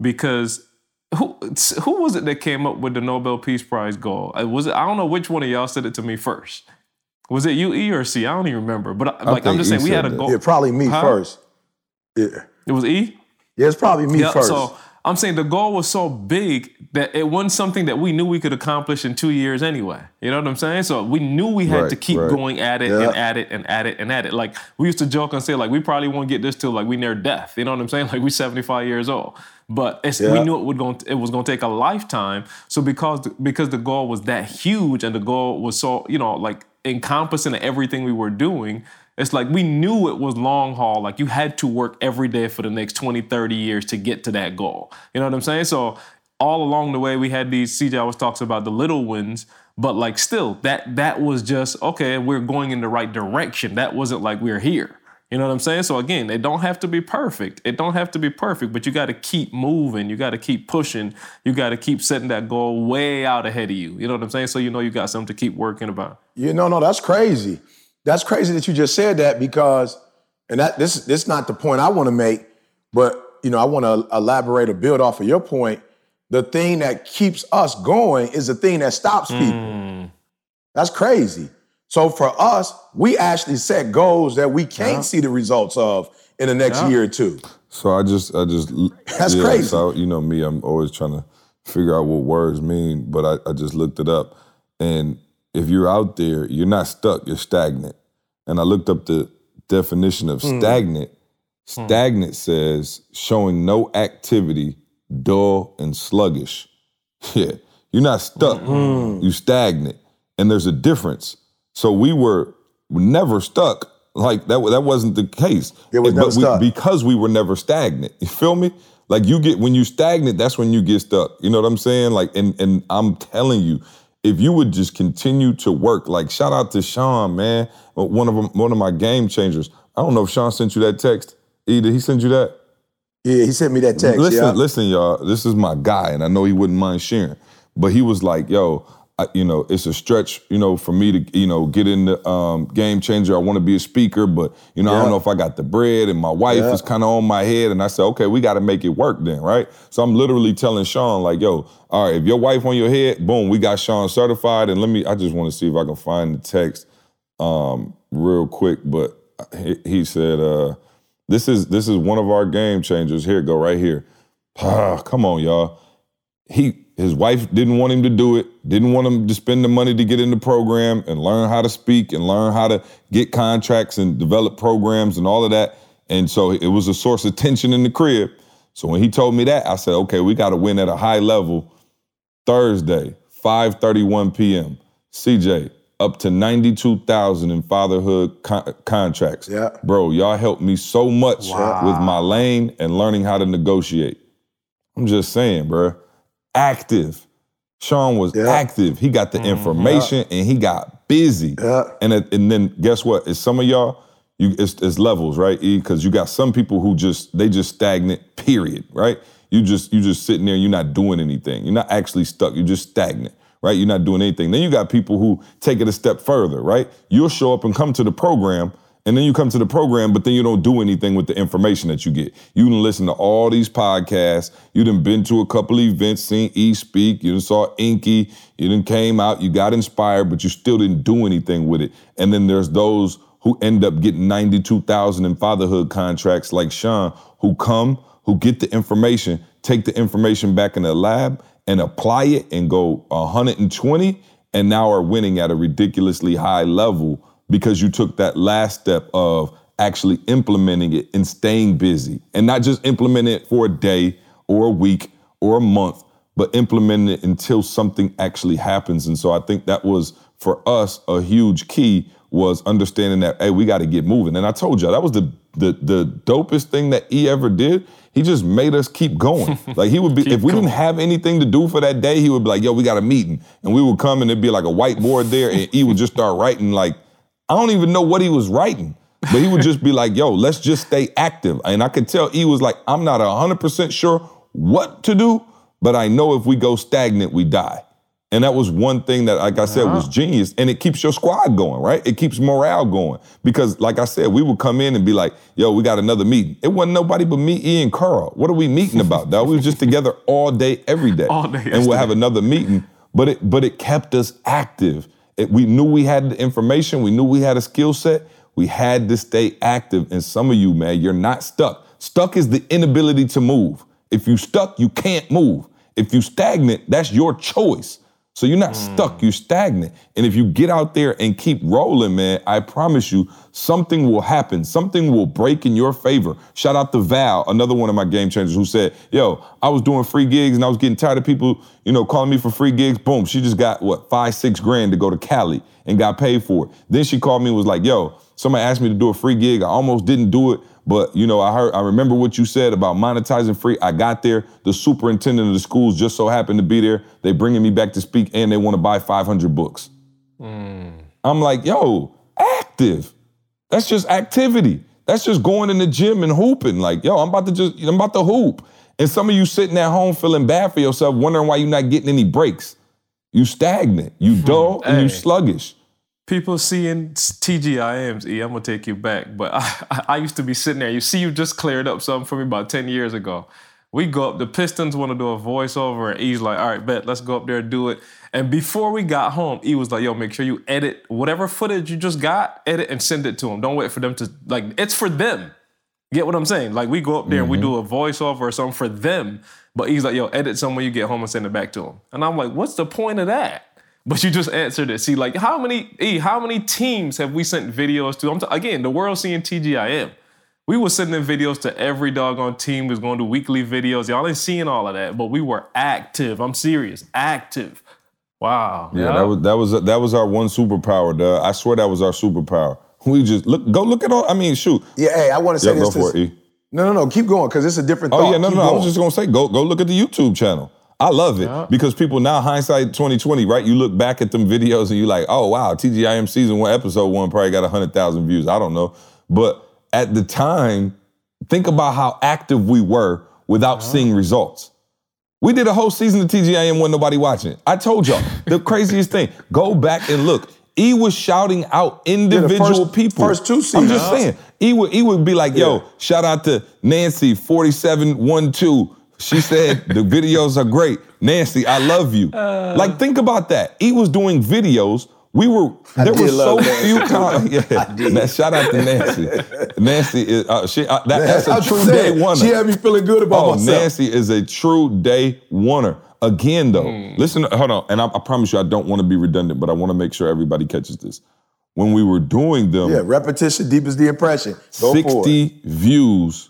because who who was it that came up with the Nobel Peace Prize goal? Uh, Was it I don't know which one of y'all said it to me first. Was it you, E, or C? I don't even remember. But I- like I'm just saying, E we had a goal. Yeah, probably me Huh? first. Yeah. It was E. Yeah, it's probably me Yeah, first. So I'm saying the goal was so big that it wasn't something that we knew we could accomplish in two years anyway. You know what I'm saying? So we knew we had Right, to keep right. going at it Yeah. and at it and at it and at it. Like we used to joke and say, like, we probably won't get this till like we near death. You know what I'm saying? (laughs) Like we're 75 years old. But it's, we knew it would going it was gonna take a lifetime. So because because the goal was that huge and the goal was so, you know, like encompassing everything we were doing, it's like we knew it was long haul. Like you had to work every day for the next 20, 30 years to get to that goal. You know what I'm saying? So all along the way, we had these, CJ always talks about the little wins, but like still, that that was just, okay, we're going in the right direction. That wasn't like we're here. You know what I'm saying? So again, it don't have to be perfect. It don't have to be perfect, but you got to keep moving. You got to keep pushing. You got to keep setting that goal way out ahead of you. You know what I'm saying? So you know you got something to keep working about. You know, no, that's crazy. That's crazy that you just said that because, and that this this not the point I want to make, but you know, I want to elaborate or build off of your point. The thing that keeps us going is the thing that stops people. Mm. That's crazy. So for us, we actually set goals that we can't see the results of in the next Yeah. year or two. So I just, I just, That's yeah, crazy. So you know me, I'm always trying to figure out what words mean, but I, I just looked it up, and if you're out there, you're not stuck, you're stagnant. And I looked up the definition of Hmm. stagnant. Stagnant says showing no activity, dull and sluggish. (laughs) Yeah, you're not stuck, Hmm. you stagnant, and there's a difference. So we were never stuck. Like that, that wasn't the case. It was but never we, stuck. because we were never stagnant. You feel me? Like you get when you stagnant, that's when you get stuck. You know what I'm saying? Like, and and I'm telling you, if you would just continue to work, like shout out to Sean, man, uh, one of them, one of my game changers. I don't know if Sean sent you that text. E, did he send you that? Yeah, he sent me that text. listen, yeah. listen, y'all. This is my guy, and I know he wouldn't mind sharing. But he was like, "Yo, I, you know, it's a stretch, you know, for me to, you know, get in the um, game changer. I want to be a speaker, but you know, I don't know if I got the bread, and my wife Yeah. is kind of on my head. And I said, okay, we got to make it work then, right? So I'm literally telling Sean, like, yo, all right, if your wife on your head, boom, we got Sean certified. And let me, I just want to see if I can find the text um, real quick. But he, he said, uh, this is this is one of our game changers. Here, go right here. Ah, come on, y'all. He his wife didn't want him to do it, didn't want him to spend the money to get in the program and learn how to speak and learn how to get contracts and develop programs and all of that. And so it was a source of tension in the crib. So when he told me that, I said, okay, we got to win at a high level. Thursday, 5:31 p.m. CJ up to 92,000 in fatherhood con- contracts. Yeah. Bro, y'all helped me so much with my lane and learning how to negotiate. I'm just saying, bro. Active. Sean was Yeah. active. He got the mm-hmm. information and he got busy. Yeah. And it- and then guess what? Is some of y'all you it's, it's levels, right? Because you got some people who just they just stagnant. Period, right? You just you just sitting there, you're not doing anything. You're not actually stuck. You're just stagnant, right? You're not doing anything. Then you got people who take it a step further, right? You'll show up and come to the program, and then you come to the program, but then you don't do anything with the information that you get. You done listen to all these podcasts. You done been to a couple events, seen E speak. You saw Inky. You done came out. You got inspired, but you still didn't do anything with it. And then there's those who end up getting 92,000 in fatherhood contracts like Sean, who come, who get the information, take the information back in the lab and apply it and go 120 and now are winning at a ridiculously high level because you took that last step of actually implementing it and staying busy and not just implementing it for a day or a week or a month, but implementing it until something actually happens. And so I think that was for us a huge key was understanding that hey, we got to get moving. And I told y'all that was the the the dopest thing that he ever did. He just made us keep going. (laughs) like he would be if we going. didn't have anything to do for that day, he would be like, "Yo, we got a meeting," and we would come and it'd be like a whiteboard there, and he would just start writing. Like I don't even know what he was writing. But he would just be like, yo, let's just stay active. And I could tell he was like, I'm not 100% sure what to do, but I know if we go stagnant, we die. And that was one thing that, like I said, was genius. And it keeps your squad going, right? It keeps morale going. Because, like I said, we would come in and be like, yo, we got another meeting. It wasn't nobody but me, Ian, Carl. What are we meeting about, dog? We was just together all day, every day. (laughs) All day. And we'll have another meeting. But it but it kept us active. We knew we had the information, we knew we had a skill set. We had to stay active. And some of you, man, you're not stuck. Stuck is the inability to move. If you stuck, you can't move. If you stagnant, that's your choice. So you're not mm. stuck, you're stagnant. And if you get out there and keep rolling, man, I promise you, something will happen. Something will break in your favor. Shout out to Val, another one of my game changers, who said, Yo, I was doing free gigs and I was getting tired of people, you know, calling me for free gigs. Boom, she just got what, five, six grand to go to Cali and got paid for it. Then she called me and was like, Yo, somebody asked me to do a free gig. I almost didn't do it. But you know, I heard, I remember what you said about monetizing free. I got there. The superintendent of the schools just so happened to be there. They bringing me back to speak, and they want to buy 500 books. Mm. I'm like, yo, active. That's just activity. That's just going in the gym and hooping. Like, yo, I'm about to just, I'm about to hoop. And some of you sitting at home feeling bad for yourself, wondering why you're not getting any breaks. You stagnant, you hmm. dull, hey. and you sluggish people seeing TGIMs, E, I'm gonna take you back. But (laughs) I, I used to be sitting there. You see, you just cleared up something for me about 10 years ago. We go up, the Pistons want to do a voiceover, and E's like, all right, bet, let's go up there and do it. And before we got home, E was like, yo, make sure you edit whatever footage you just got, edit and send it to them. Don't wait for them to, like, it's for them. Get what I'm saying? Like, we go up there mm-hmm. and we mm-hmm. do a voiceover or something for them. But he's like, yo, edit some when you get home and send it back to him. And I'm like, what's the point of that? But you just answered it. See, like how many e, how many teams have we sent videos to? I'm t- again, the world seeing TGIM. We were sending videos to every doggone team. We was going to weekly videos. Y'all ain't seeing all of that, but we were active. I'm serious, active. Wow. Yeah, that was that was that was our one superpower. Duh. I swear that was our superpower. We just look go look at all. I mean, shoot. Yeah. Hey, I want to say yeah, this. Go for it, e. No, no, no. Keep going because it's a different. Oh thought. yeah, no, keep no. Going. I was just gonna say go go look at the YouTube channel. I love it yeah. because people now hindsight 2020, right? You look back at them videos and you're like, oh wow, TGIM season one, episode one probably got hundred thousand views. I don't know, but at the time, think about how active we were without yeah. seeing results. We did a whole season of TGIM when nobody watching. I told y'all the craziest thing. Go back and look. E was shouting out individual yeah, first, people. First two seasons. I'm just saying. E would, e would be like, yo, shout out to Nancy 4712 she said the videos are great. Nancy, I love you. Uh, like think about that. He was doing videos. We were there were so few times. (laughs) Yeah, shout out to Nancy. Nancy is uh, she. Uh, that, that's a true day one. She had me feeling good about oh, myself. Nancy is a true day oneer. Again, though, mm. listen. Hold on, and I, I promise you, I don't want to be redundant, but I want to make sure everybody catches this. When we were doing them, yeah, repetition deepens the impression. Go Sixty views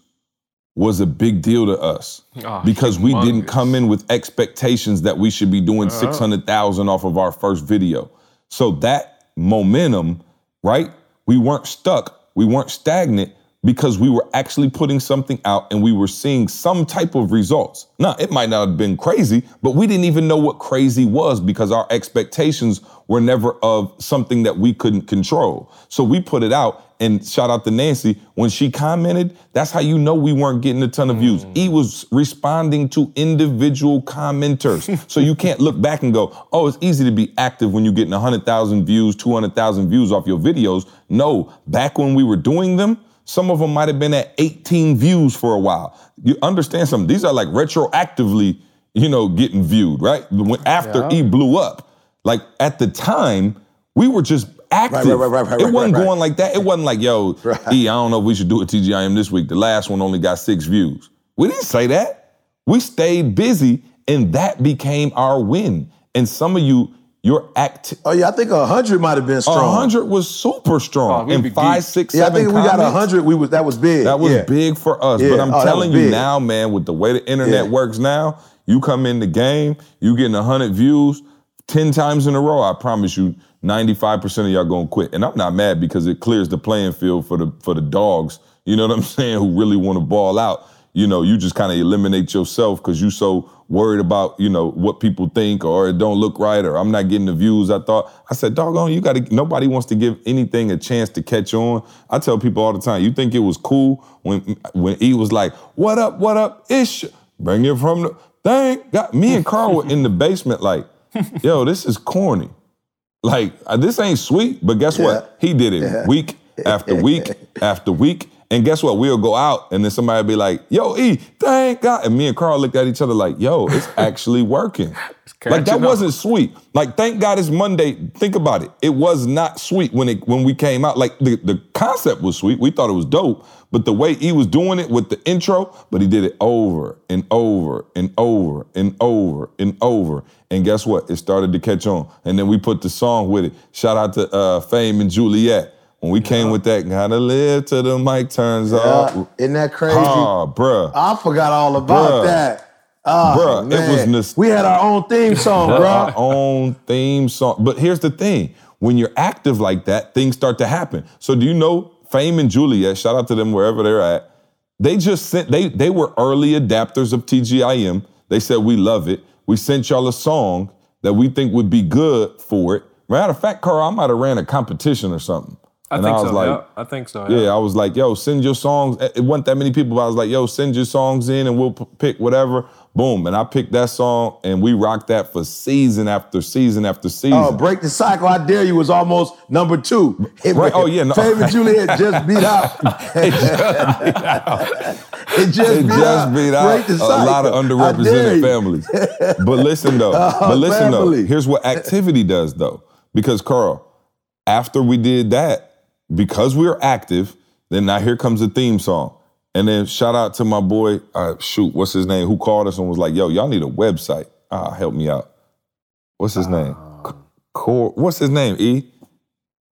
was a big deal to us oh, because we didn't come in with expectations that we should be doing uh-huh. 600,000 off of our first video. So that momentum, right? We weren't stuck, we weren't stagnant, because we were actually putting something out and we were seeing some type of results. Now, it might not have been crazy, but we didn't even know what crazy was because our expectations were never of something that we couldn't control. So we put it out and shout out to Nancy. When she commented, that's how you know we weren't getting a ton of views. He hmm. was responding to individual commenters. (laughs) so you can't look back and go, oh, it's easy to be active when you're getting 100,000 views, 200,000 views off your videos. No, back when we were doing them, some of them might have been at 18 views for a while. You understand something? These are like retroactively, you know, getting viewed, right? When, after E blew up. Like at the time, we were just active. right, right, right, it wasn't going like that. It wasn't like, yo, E, I don't know if we should do a TGIM this week. The last one only got six views. We didn't say that. We stayed busy, and that became our win. And some of you, your act Oh yeah, I think hundred might have been strong. hundred was super strong. Oh, we'd and be five, geek. six, Yeah, I seven think we got comments, hundred. We was that was big. That was yeah. big for us. Yeah. But I'm Oh, telling you now, man, with the way the internet Yeah. works now, you come in the game, you getting hundred views ten times in a row. I promise you, 95% of y'all gonna quit. And I'm not mad because it clears the playing field for the for the dogs. You know what I'm (laughs) saying? Who really want to ball out. You know, you just kind of eliminate yourself because you so worried about, you know, what people think or it don't look right or I'm not getting the views I thought. I said, doggone, you gotta nobody wants to give anything a chance to catch on. I tell people all the time, you think it was cool when when E was like, what up, what up, ish, bring it from the thing. Got me and Carl were in the basement like, (laughs) yo, this is corny. Like uh, this ain't sweet, but guess what? He did it (laughs) week after week after week. And guess what? We'll go out and then somebody will be like, yo, E, thank God. And me and Carl looked at each other like, yo, it's (laughs) actually working. like that wasn't sweet. Like, thank God it's Monday. Think about it. It was not sweet when it when we came out. Like the, the concept was sweet. We thought it was dope. But the way he was doing it with the intro, but he did it over and over and over and over and over. And guess what? It started to catch on. And then we put the song with it. Shout out to uh, Fame and Juliet. When we came with that, gotta live till the mic turns Yeah. off. Isn't that crazy? Oh, bruh. I forgot all about Bruh. that. Oh, Bruh, it was nos- We had our own theme song, bruh. our own theme song. But here's the thing: when you're active like that, things start to happen. So do you know Fame and Juliet? Shout out to them wherever they're at. They just sent they they were early adapters of TGIM. They said we love it. We sent y'all a song that we think would be good for it. Matter of fact, Carl, I might have ran a competition or something. I and think I was so. like, yeah, I think so. yeah, I was like, yo, send your songs. It wasn't that many people, but I was like, yo, send your songs in and we'll p- pick whatever. Boom. And I picked that song and we rocked that for season after season after oh, season. Oh, break the cycle. I dare you was almost number two. It- Right, oh, yeah, no. Favorite (laughs) Juliet (laughs) just beat out. it just, beat out. It beat, just out. beat Break out the a lot of underrepresented families. (laughs) But listen though, uh, but listen though, here's what activity does though. Because Carl, after we did that, because we are active, then now here comes the theme song. And then shout out to my boy, uh, shoot, what's his name? Who called us and was like, yo, y'all need a website. Ah, help me out. What's his name? Uh. C- Cor, what's his name, E?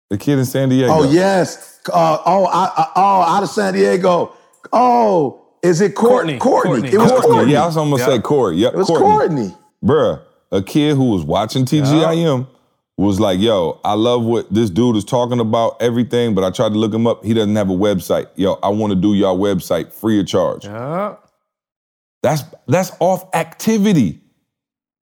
The kid in San Diego. Oh yes. Uh, oh, I, I, oh, out of San Diego. Oh, is it Courtney? Courtney. Courtney. It was Courtney. Courtney. Yeah, I was almost Yeah. say Corey. Yep, It was Courtney. Courtney. bruh, a kid who was watching TGIM was like, yo, I love what this dude is talking about, everything, but I tried to look him up. He doesn't have a website. Yo, I want to do y'all website free of charge. Yeah. That's that's off activity.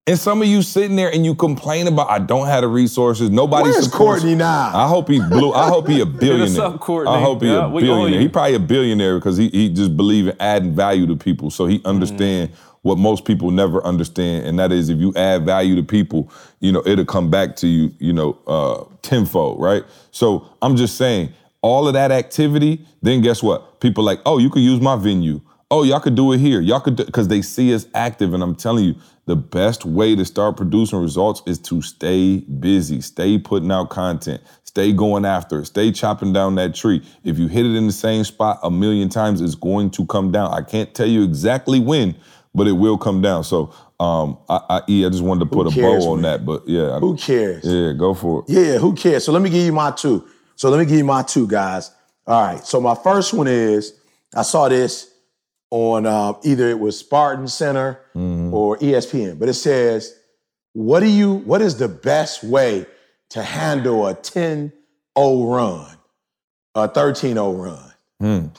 And some of you sitting there and you complain about I don't have the resources. Nobody Where's supports. Courtney now? I hope he blew. I hope he a (laughs) billionaire. up, Courtney. I hope he Yeah, a billionaire. you. He probably a billionaire because he he just believe in adding value to people. So he understand what most people never understand, and that is if you add value to people, you know it'll come back to you, you know, uh, tenfold, right? So I'm just saying, all of that activity, then guess what? People like, oh, you could use my venue. Oh, y'all could do it here. Y'all could because they see us active, and I'm telling you, the best way to start producing results is to stay busy, stay putting out content, stay going after it, stay chopping down that tree. If you hit it in the same spot a million times, it's going to come down. I can't tell you exactly when, but it will come down. So, um, i i just wanted to put a bow on man? that, but yeah, Who cares? yeah, go for it. Yeah, who cares? So let me give you my two. So let me give you my two, guys. All right. So my first one is I saw this on uh, either it was Spartan Center or E ESPN, but it says, "What do you? What is the best way to handle a 10-0 run, a 13-0 run?"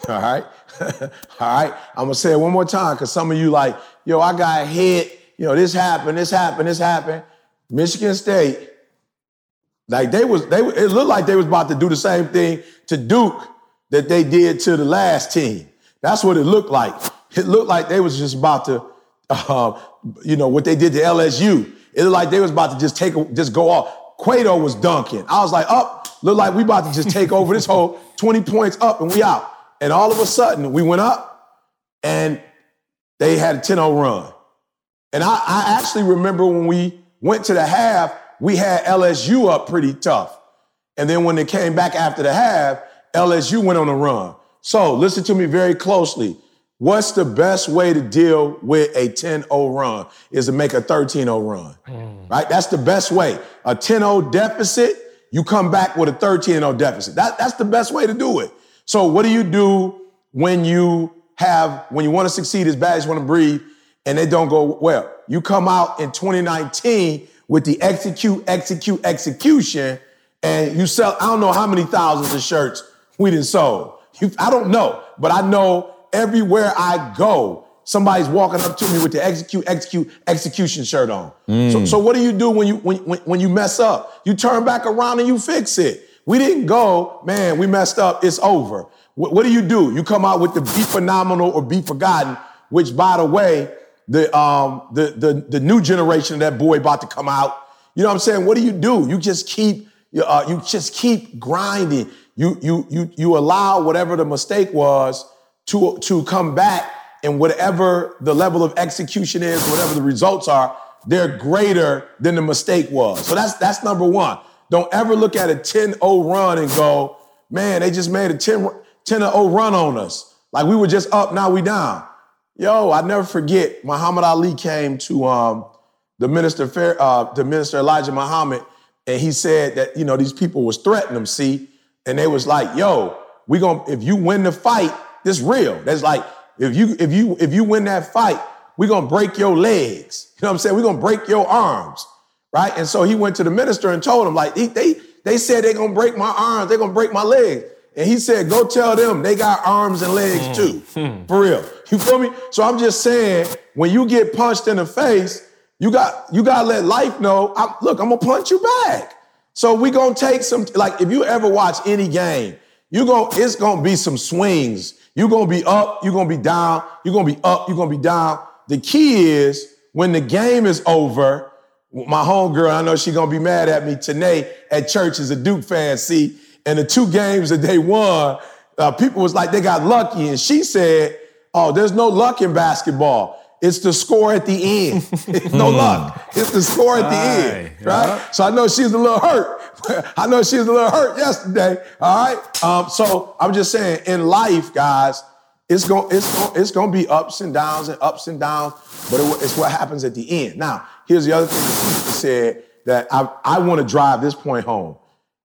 All right. (laughs) All right. I'm gonna say it one more time because some of you like, yo, I got hit. You know, this happened, this happened, this happened. Michigan State, like they was, they it looked like they was about to do the same thing to Duke that they did to the last team. That's what it looked like. It looked like they was just about to, uh, you know, what they did to LSU. It looked like they was about to just take, just go off. Cueto was dunking. I was like, up, look like we about to just take over this whole 20 points up and we out. And all of a sudden, we went up and they had a 10-0 run. And I, I actually remember when we went to the half, we had LSU up pretty tough. And then when they came back after the half, LSU went on a run. So listen to me very closely. What's the best way to deal with a 10-0 run is to make a 13-0 run, hmm. right? That's the best way. A 10-0 deficit, you come back with a 13-0 deficit. That, that's the best way to do it. So what do you do when you have, when you want to succeed as bad as you want to breathe and it don't go well? You come out in 2019 with the execute, execute, execution, and you sell, I don't know how many thousands of shirts we didn't sold. You, I don't know, but I know everywhere I go, somebody's walking up to me with the execute, execute, execution shirt on. So, hmm. so what do you do when you when, when, when you mess up? You turn back around and you fix it. We didn't go, man, we messed up, it's over. What, what do you do? You come out with the be phenomenal or be forgotten, which by the way, the um the the the new generation of that boy about to come out. You know what I'm saying? What do you do? You just keep uh, you just keep grinding. You you you you allow whatever the mistake was to to come back and whatever the level of execution is, whatever the results are, they're greater than the mistake was. So that's that's number one. Don't ever look at a 10-0 run and go, man, they just made a 10 10-0 run on us. Like we were just up, now we down. Yo, I never forget. Muhammad Ali came to um, the minister, Fair, uh, the minister Elijah Muhammad, and he said that you know these people was threatening him. See, and they was like, "Yo, we gonna if you win the fight, this real. That's like if you if you if you win that fight, we gonna break your legs. You know what I'm saying? We gonna break your arms, right? And so he went to the minister and told him like they they, they said they gonna break my arms, they gonna break my legs. And he said, go tell them they got arms and legs mm. too. Hmm. For real. You feel me? So I'm just saying, when you get punched in the face, you got you gotta let life know, I'm, look, I'm gonna punch you back. So we gonna take some, like if you ever watch any game, you going it's gonna be some swings. You're gonna be up, you're gonna be down, you're gonna be up, you're gonna be down. The key is when the game is over, my homegirl, I know she gonna be mad at me today at church is a Duke fan, see, and the two games that they won, uh, people was like they got lucky, and she said, "Oh, there's no luck in basketball. It's the score at the end. (laughs) It's no luck. It's the score at the end, Aye, right?" So I know she's a little hurt. (laughs) I know she was a little hurt yesterday. All right. Um, so I'm just saying, in life, guys, it's going it's going it's going to be ups and downs and ups and downs, but it, it's what happens at the end. Now, here's the other thing that Keisha said that I I want to drive this point home.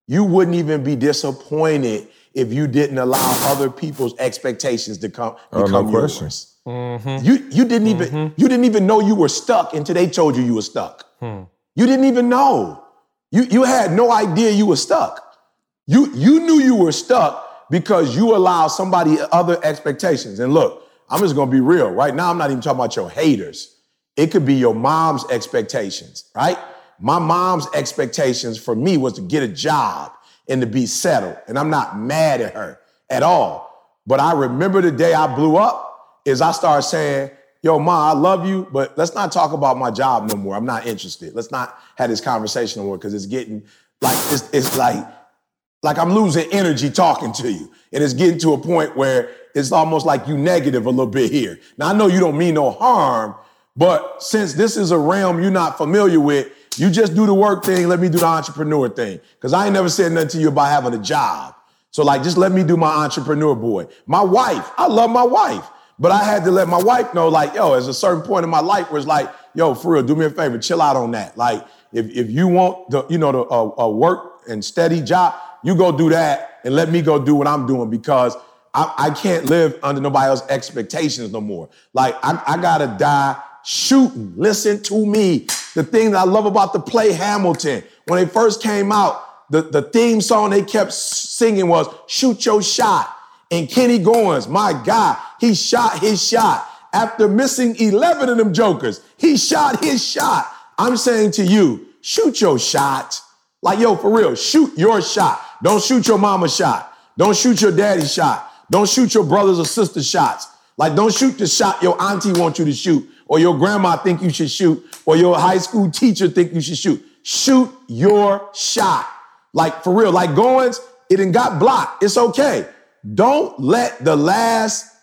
You wouldn't even be disappointed if you didn't allow other people's expectations to come Oh, no become question. yours. Mm-hmm. You you didn't even mm-hmm. you didn't even know you were stuck until they told you you were stuck. Hmm. You didn't even know. You you had no idea you were stuck. You you knew you were stuck because you allowed somebody other expectations. And look, I'm just gonna be real. Right now, I'm not even talking about your haters. It could be your mom's expectations, right? My mom's expectations for me was to get a job and to be settled. And I'm not mad at her at all. But I remember the day I blew up is I started saying, yo, ma, I love you, but let's not talk about my job no more. I'm not interested. Let's not have this conversation no more because it's getting like it's, it's like like I'm losing energy talking to you. And it's getting to a point where it's almost like you negative a little bit here. Now I know you don't mean no harm, but since this is a realm you're not familiar with, you just do the work thing, let me do the entrepreneur thing. Because I ain't never said nothing to you about having a job. So like just let me do my entrepreneur boy. My wife, I love my wife. But I had to let my wife know, like, yo, there's a certain point in my life where it's like, yo, for real, do me a favor, chill out on that. Like, if, if you want the, you know, the uh, uh, work and steady job, you go do that and let me go do what I'm doing because I, I can't live under nobody else's expectations no more. Like, I, I gotta die shooting. Listen to me. The thing that I love about the play Hamilton, when they first came out, the, the theme song they kept singing was shoot your shot. And Kenny Goins, my God, he shot his shot. After missing 11 of them jokers, he shot his shot. I'm saying to you, shoot your shot. Like, yo, for real, shoot your shot. Don't shoot your mama's shot. Don't shoot your daddy's shot. Don't shoot your brothers or sisters' shots. Like, don't shoot the shot your auntie wants you to shoot, or your grandma think you should shoot, or your high school teacher think you should shoot. Shoot your shot. Like, for real, like Goins, it didn't got blocked. It's okay. Don't let the last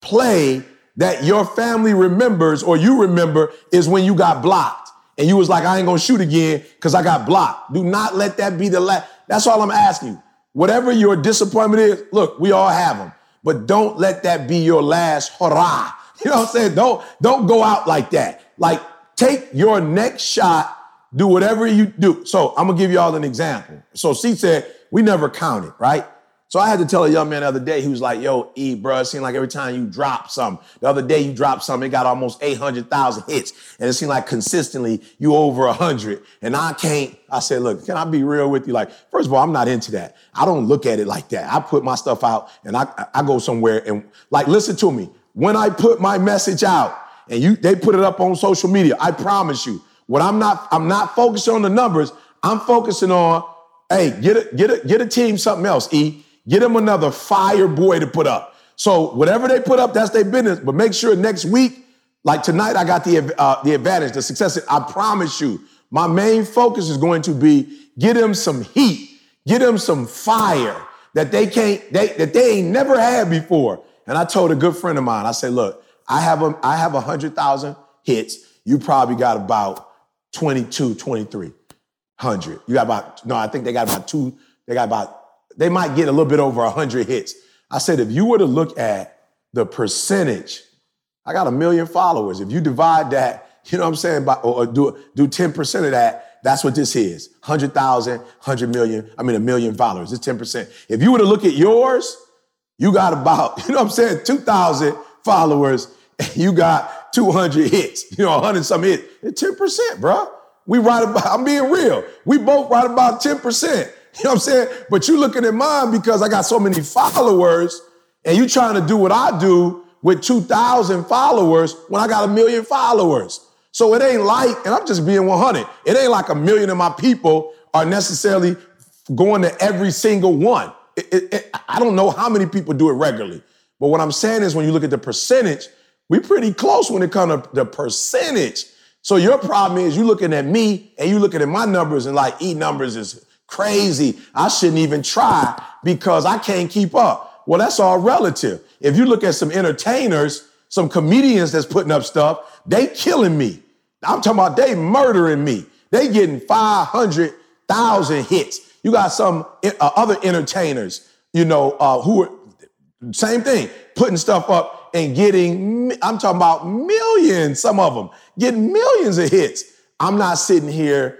play that your family remembers or you remember is when you got blocked. And you was like, I ain't gonna shoot again because I got blocked. Do not let that be the last. That's all I'm asking you. Whatever your disappointment is, look, we all have them. But don't let that be your last hurrah. (laughs) You know what I'm saying? Don't, don't go out like that. Like, take your next shot, do whatever you do. So I'm gonna give y'all an example. So C said, we never counted, right? So I had to tell a young man the other day, he was like, yo, E, bro, it seemed like every time you drop something, the other day you dropped something, it got almost 800,000 hits. And it seemed like consistently you over 100. And I can't, I said, look, can I be real with you? Like, first of all, I'm not into that. I don't look at it like that. I put my stuff out and I, I go somewhere and like, listen to me. When I put my message out and you, they put it up on social media, I promise you, what I'm not, I'm not focusing on the numbers. I'm focusing on, hey, get a, get a, get a team something else, E. Get them another fire boy to put up. So whatever they put up, that's their business. But make sure next week, like tonight, I got the uh, the advantage, the success. I promise you, my main focus is going to be get them some heat, get them some fire that they can't, they, that they ain't never had before. And I told a good friend of mine, I said, look, I have a, I have a hundred thousand hits. You probably got about 22, 2300. You got about, no, I think they got about two, they got about they might get a little bit over 100 hits. I said, if you were to look at the percentage, I got a million followers. If you divide that, you know what I'm saying, by, or, do, do 10% of that, that's what this is 100,000, 100 million, I mean, a million followers. It's 10%. If you were to look at yours, you got about, (laughs) you know what I'm saying, 2,000 followers, and you got 200 hits, you know, 100 some hits. It's 10%, bro. We right about, (laughs) I'm being real. We both right about 10%. You know what I'm saying? But you looking at mine because I got so many followers and you trying to do what I do with 2,000 followers when I got a million followers. So it ain't like, and I'm just being 100, it ain't like a million of my people are necessarily going to every single one. It, it, I don't know how many people do it regularly. But what I'm saying is when you look at the percentage, we're pretty close when it comes to the percentage. So your problem is you're looking at me and you're looking at my numbers and like E numbers is crazy. I shouldn't even try because I can't keep up. Well, that's all relative. If you look at some entertainers, some comedians that's putting up stuff, they killing me. I'm talking about they murdering me. They getting 500,000 hits. You got some uh, other entertainers, you know, uh, who are same thing, putting stuff up and getting, I'm talking about millions, some of them getting millions of hits. I'm not sitting here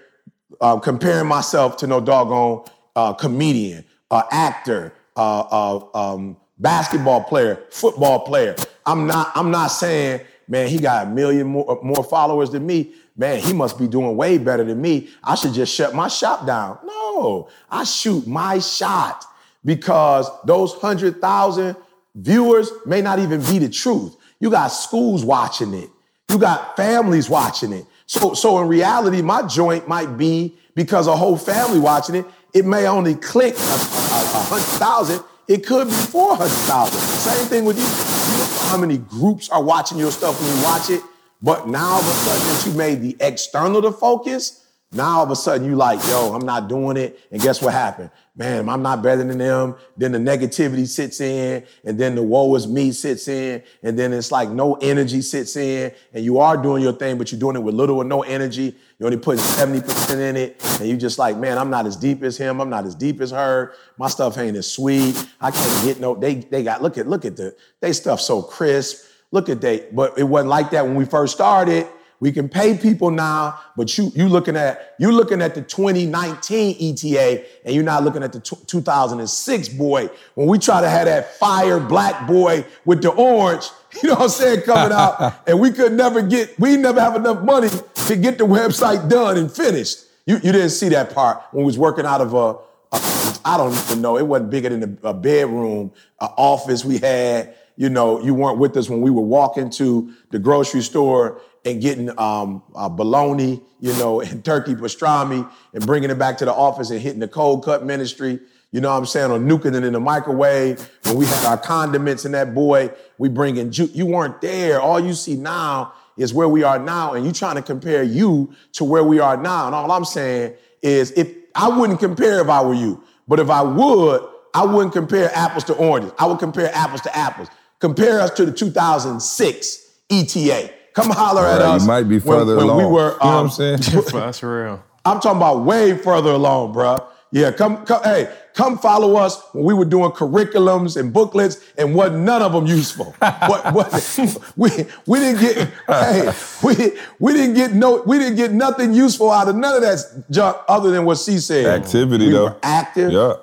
uh, comparing myself to no doggone uh, comedian, uh, actor, uh, um, basketball player, football player. I'm not. I'm not saying, man, he got a million more, more followers than me. Man, he must be doing way better than me. I should just shut my shop down. No, I shoot my shot because those hundred thousand viewers may not even be the truth. You got schools watching it. You got families watching it. So, so in reality, my joint might be because a whole family watching it. It may only click a hundred thousand. It could be four hundred thousand. Same thing with you. You know how many groups are watching your stuff when you watch it, but now all of a sudden that you made the external the focus, now all of a sudden you like, yo, I'm not doing it. And guess what happened? Man, I'm not better than them. Then the negativity sits in, and then the woe is me sits in, and then it's like no energy sits in, and you are doing your thing, but you're doing it with little or no energy. You're only putting 70% in it, and you just like, man, I'm not as deep as him. I'm not as deep as her. My stuff ain't as sweet. I can't get no. They they got look at look at the they stuff so crisp. Look at they, but it wasn't like that when we first started. We can pay people now, but you you looking at you looking at the 2019 ETA, and you're not looking at the t- 2006 boy. When we try to have that fire black boy with the orange, (laughs) you know what I'm saying, coming out, (laughs) and we could never get, we never have enough money to get the website done and finished. You you didn't see that part when we was working out of a, a I don't even know. It wasn't bigger than a, a bedroom, an office we had. You know, you weren't with us when we were walking to the grocery store and getting um, uh, bologna, you know, (laughs) and turkey pastrami and bringing it back to the office and hitting the cold cut ministry. You know what I'm saying? Or nuking it in the microwave. When we had our condiments in that boy, we bring in juice. You weren't there. All you see now is where we are now, and you trying to compare you to where we are now. And all I'm saying is if I wouldn't compare if I were you, but if I would, I wouldn't compare apples to oranges. I would compare apples to apples. Compare us to the 2006 ETA. Come holler at us. you might be further when along. We were, you know what I'm um, saying? (laughs) That's real. I'm talking about way further along, bruh. Yeah, come, come, hey, come follow us when we were doing curriculums and booklets and wasn't none of them useful. what, what, (laughs) we, we didn't get, hey, we, we didn't get no, we didn't get nothing useful out of none of that junk other than what she said. Activity we though. Were active, Yeah.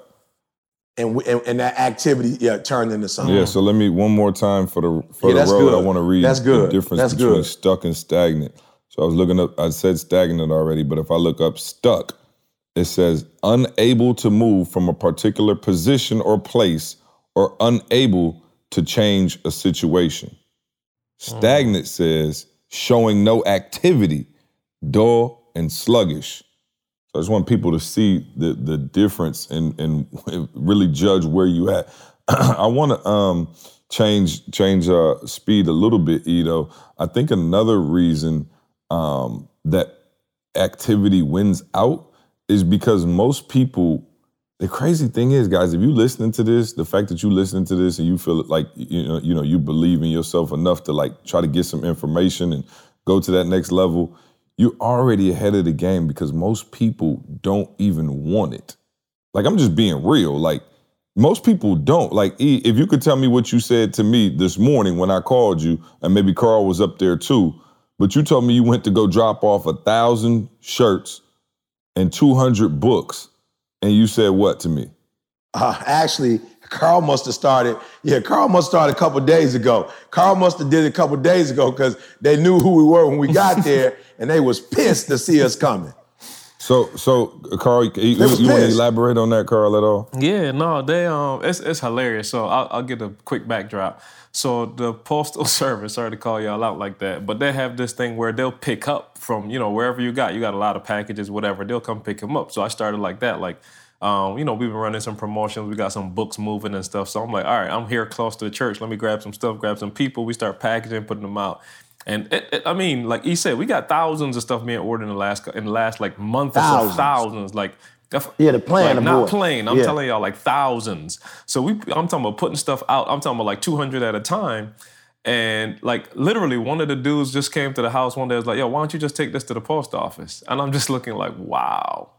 And, we, and and that activity, yeah, turned into something. Yeah, so let me one more time for the for Yeah, the road. good. I want to read That's good. the difference That's between good. stuck and stagnant. So I was looking up. I said stagnant already, but if I look up stuck, it says unable to move from a particular position or place, or unable to change a situation. Stagnant says showing no activity, dull and sluggish. I just want people to see the the difference and and (laughs) really judge where you at. (clears throat) I want to um, change change uh, speed a little bit, Ito. I think another reason um, that activity wins out is because most people. The crazy thing is, guys, if you listening to this, the fact that you listening to this and you feel like you know, you know, you believe in yourself enough to like try to get some information and go to that next level, you're already ahead of the game because most people don't even want it. Like I'm just being real. Like most people don't. Like if you could tell me what you said to me this morning when I called you, and maybe Carl was up there too, but you told me you went to go drop off a thousand shirts and 200 books, and you said what to me? Uh, actually, Carl must have started. Yeah, Carl must have started a couple days ago. Carl must have did it a couple days ago because they knew who we were when we got (laughs) there, and they was pissed to see us coming. So, so Carl, you, you, want to elaborate on that, Carl, at all? Yeah, no, they um, it's it's hilarious. So I'll, I'll get a quick backdrop. So the postal (laughs) service, sorry to call y'all out like that, but they have this thing where they'll pick up from you know wherever you got. You got a lot of packages, whatever. They'll come pick them up. So I started like that, like. Um, you know, we've been running some promotions. We got some books moving and stuff. So I'm like, all right, I'm here close to the church. Let me grab some stuff, grab some people. We start packaging, putting them out. And it, it- I mean, like he said, we got thousands of stuff being ordered in the last in the last like month or so. Thousands. Thousands, like Yeah, the plan like, not board. playing. I'm Yeah. telling y'all, like thousands. So we, I'm talking about putting stuff out. I'm talking about like 200 at a time. And like literally, one of the dudes just came to the house one day. Was like, "Yo, why don't you just take this to the post office?" And I'm just looking like, "Wow."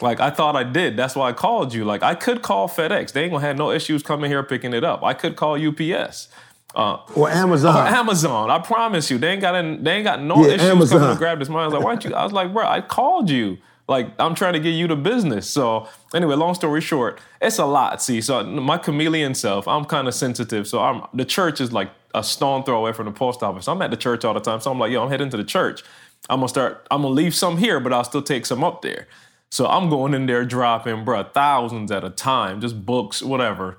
Like I thought I did. That's why I called you. Like I could call FedEx. They ain't gonna have no issues coming here picking it up. I could call UPS. Uh, Or Amazon. or Amazon. I promise you, they ain't got in, they ain't got no Yeah, issues Amazon. coming to grab this money. I was like, why don't you? I was like, bro, I called you. Like, I'm trying to get you to business. So anyway, long story short, it's a lot. See, so my chameleon self, I'm kind of sensitive. So I'm the church is like a stone throw away from the post office. I'm at the church all the time. So I'm like, yo, I'm heading to the church. I'm gonna start. I'm gonna leave some here, but I'll still take some up there. So I'm going in there dropping, bro, thousands at a time, just books, whatever.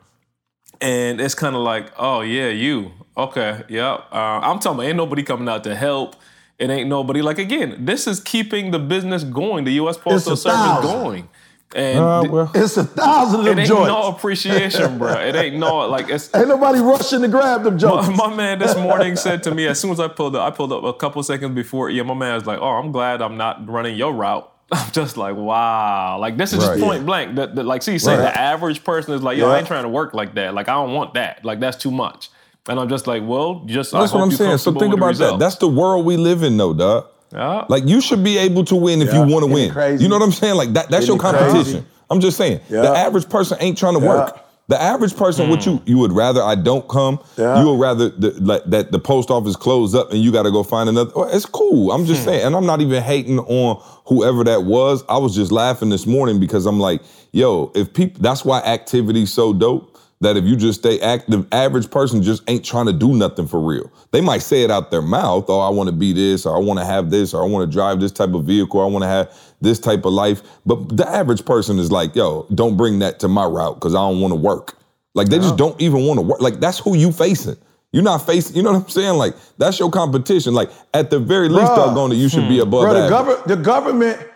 And it's kind of like, oh yeah, you. Okay, yeah. Uh, I'm talking about ain't nobody coming out to help. It ain't nobody. Like again, this is keeping the business going, the U.S. Postal Service thousand. going. And Uh, th- well, It's a thousand of it ain't joints. no appreciation, bro. It ain't no like it's. Ain't nobody rushing to grab them My, my man this morning said to me as soon as I pulled up, I pulled up a couple seconds before. Yeah, my man was like, "Oh, I'm glad I'm not running your route." (laughs) I'm just like, wow, like this is Right. just point blank. That, that- like, see, say Right. the average person is like, yo, I ain't trying to work like that. Like, I don't want that. Like, that's too much. And I'm just like, well, just I that's what I'm saying. So think about that. That's the world we live in, though, dog. Yeah. Like you should be able to win if Yeah. you want to win. crazy? You know what I'm saying? Like that, that's Isn't your it crazy? competition. I'm just saying. Yeah. The average person ain't trying to work. The average person, what hmm. you you would rather I don't come. Yeah. You would rather the, like, that the post office close up and you got to go find another. Well, It's cool. I'm just hmm. saying, and I'm not even hating on whoever that was. I was just laughing this morning because I'm like, yo, if people, that's why activity's so dope that if you just stay active, average person just ain't trying to do nothing for real. They might say it out their mouth, oh, I want to be this, or I want to have this, or I want to drive this type of vehicle, I want to have this type of life. But the average person is like, yo, don't bring that to my route because I don't want to work. Like they just don't even want to work. Like that's who you facing. You're not facing, you know what I'm saying? Like that's your competition. Like at the very least, Bruh. doggone it, you should be hmm. above Bro, the, average. govern- the government,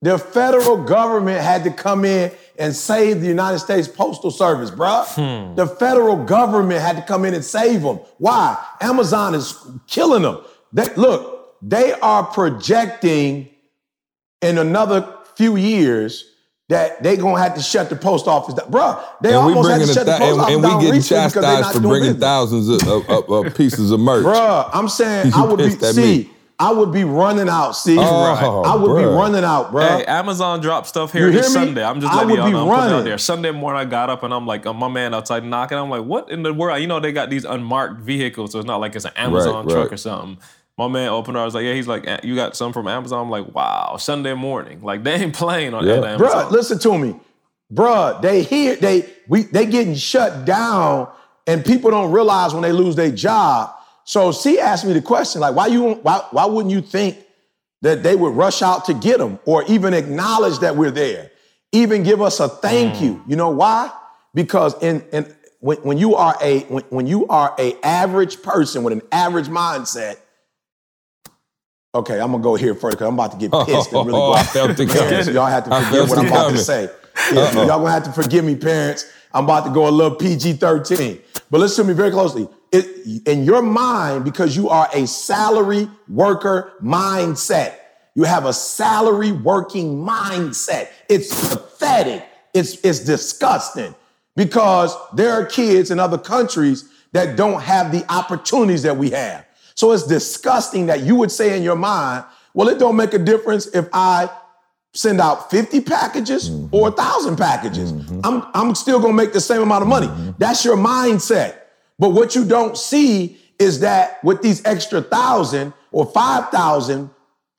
the federal government had to come in and save the United States Postal Service, bro. Hmm. The federal government had to come in and save them. Why? Amazon is killing them. They, look, they are projecting in another few years that they gonna have to shut the post office down. Bruh, they and almost had to a shut the post and, office and down we getting recently because they chastised not for doing bringing business. thousands of, of, of, of (laughs) pieces of merch. Bruh, I'm saying I would be see, me. I would be running out. See, Oh, I would be running out, bruh. Hey, Amazon dropped stuff here You this me? Sunday. I'm just letting y'all know. I'm running. out there. Sunday morning, I got up and I'm like, uh, my man outside knocking. I'm like, what in the world? You know, they got these unmarked vehicles, so it's not like it's an Amazon Right, truck right. or something. My man opened. I was like, yeah. He's like, "Eh, you got some from Amazon. I'm like, wow. Sunday morning, like they ain't playing on Yeah. Amazon. Bruh, listen to me. Bruh, they hear they we they getting shut down and people don't realize when they lose their job. So she asked me the question, like, why you why why wouldn't you think that they would rush out to get them or even acknowledge that we're there? Even give us a thank you. You know why? Because in in when, when you are a when, when you are a average person with an average mindset, okay, I'm gonna go here first because I'm about to get pissed and really (laughs) Oh, go I out. felt it Parents. Y'all have to forgive what I'm about to say. Yeah, y'all gonna have to forgive me, parents. I'm about to go a little PG-13. But listen to me very closely. It, in your mind, because you are a salary worker mindset, you have a salary working mindset. It's pathetic. It's, it's disgusting because there are kids in other countries that don't have the opportunities that we have. So it's disgusting that you would say in your mind, well, it don't make a difference if I send out 50 packages or a thousand packages. Mm-hmm. I'm, I'm still gonna make the same amount of money. Mm-hmm. That's your mindset. But what you don't see is that with these extra thousand or 5,000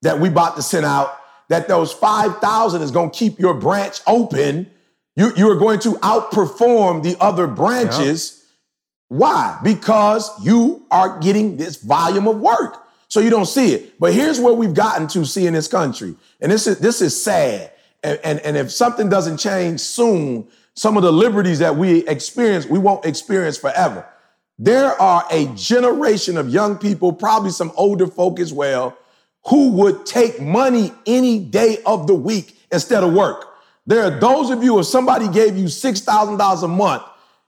that we about to send out, that those 5,000 is gonna keep your branch open. You, you are going to outperform the other branches. Why? Because you are getting this volume of work. So you don't see it. But here's where we've gotten to see in this country. And this is this is sad. And, and, and if something doesn't change soon, some of the liberties that we experience, we won't experience forever. There are a generation of young people, probably some older folk as well, who would take money any day of the week instead of work. There are those of you, if somebody gave you $6,000 a month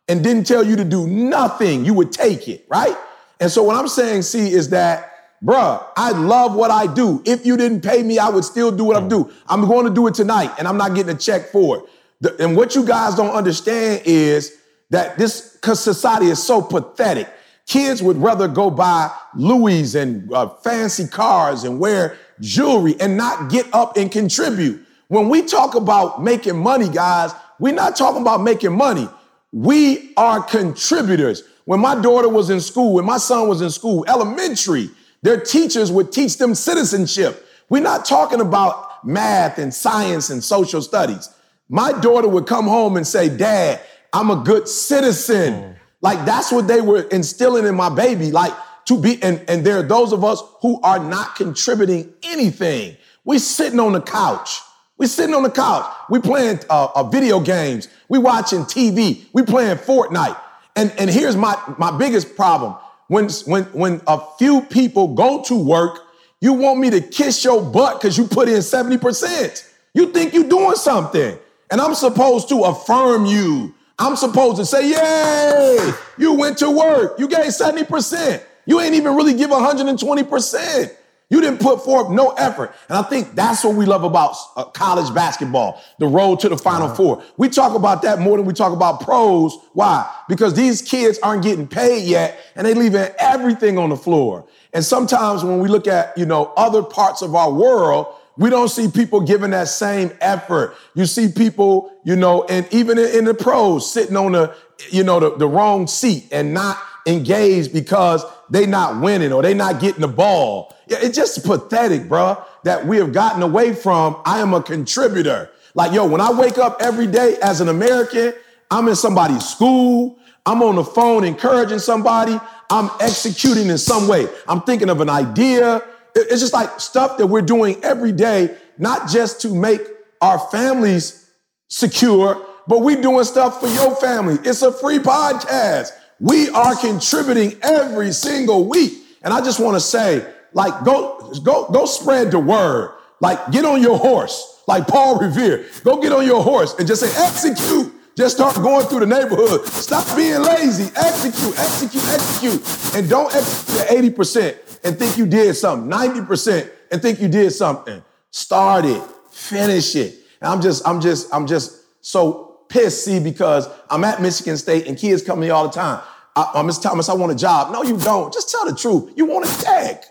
and didn't tell you to do nothing, you would take it, right? And so what I'm saying, see, is that, bruh, I love what I do. If you didn't pay me, I would still do what I do. I'm going to do it tonight, and I'm not getting a check for it. The- and what you guys don't understand is that this because society is so pathetic. Kids would rather go buy Louis and uh, fancy cars and wear jewelry and not get up and contribute. When we talk about making money, guys, we're not talking about making money. We are contributors. When my daughter was in school, when my son was in school, elementary, their teachers would teach them citizenship. We're not talking about math and science and social studies. My daughter would come home and say, Dad, I'm a good citizen. Mm. Like that's what they were instilling in my baby. Like to be, and, and there are those of us who are not contributing anything. We sitting on the couch. We sitting on the couch. We playing uh, uh, video games. We watching TV. We playing Fortnite. And and here's my my biggest problem. When when when a few people go to work, you want me to kiss your butt because you put in 70%. You think you're doing something. And I'm supposed to affirm you. I'm supposed to say, yay, you went to work. You gave 70%. You ain't even really give 120%. You didn't put forth no effort. And I think that's what we love about uh, college basketball, the road to the Final Four. We talk about that more than we talk about pros. Why? Because these kids aren't getting paid yet and they leaving everything on the floor. And sometimes when we look at, you know, other parts of our world, we don't see people giving that same effort. You see people, you know, and even in, in the pros sitting on the, you know, the, the wrong seat and not engaged because they not winning or they not getting the ball. It's just pathetic, bruh, that we have gotten away from I am a contributor. Like, yo, when I wake up every day as an American, I'm in somebody's school. I'm on the phone encouraging somebody. I'm executing in some way. I'm thinking of an idea. It's just like stuff that we're doing every day, not just to make our families secure, but we're doing stuff for your family. It's a free podcast. We are contributing every single week. And I just want to say, like, go, go, go spread the word. Like, get on your horse, like Paul Revere. Go get on your horse and just say, execute. Just start going through the neighborhood. Stop being lazy. Execute, execute, execute. And don't execute 80% and think you did something. 90% and think you did something. Start it. Finish it. And I'm just, I'm just, I'm just so pissed, see, because I'm at Michigan State and kids come to me all the time. I, Miss Thomas, I want a job. No, you don't. Just tell the truth. You want a check.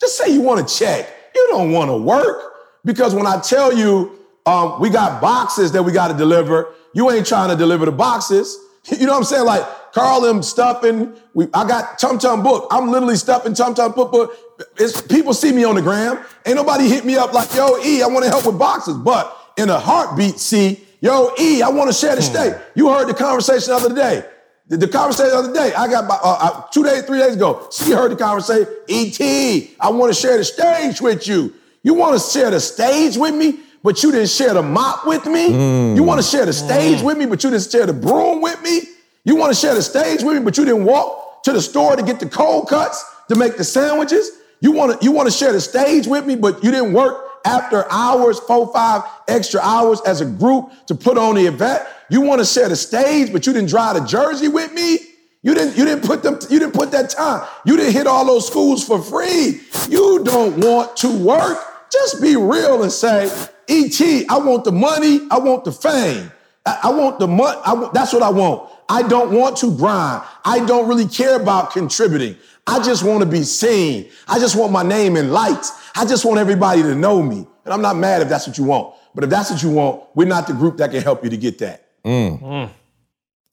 Just say you want a check. You don't want to work. Because when I tell you um, we got boxes that we got to deliver, you ain't trying to deliver the boxes. (laughs) You know what I'm saying? Like Carl, them stuffing. We, I got Tum Tum book. I'm literally stuffing Tum Tum book. But it's, people see me on the gram. Ain't nobody hit me up like, yo, E, I want to help with boxes. But in a heartbeat, see, yo, E, I want to share the hmm. state. You heard the conversation the other day. The, the conversation the other day, I got uh, uh, two days, three days ago. She heard the conversation. Et, I want to share the stage with you. You want to share the stage with me, but you didn't share the mop with me. Mm. You want to share the stage mm. with me, but you didn't share the broom with me. You want to share the stage with me, but you didn't walk to the store to get the cold cuts to make the sandwiches. You want to you want to share the stage with me, but you didn't work after hours, four, five extra hours as a group to put on the event. You want to share the stage, but you didn't drive the Jersey with me. You didn't, you didn't put them, you didn't put that time. You didn't hit all those schools for free. You don't want to work. Just be real and say, ET, I want the money, I want the fame. I, I want the money, that's what I want. I don't want to grind. I don't really care about contributing. I just want to be seen. I just want my name in lights. I just want everybody to know me. And I'm not mad if that's what you want. But if that's what you want, we're not the group that can help you to get that. Mm. Mm.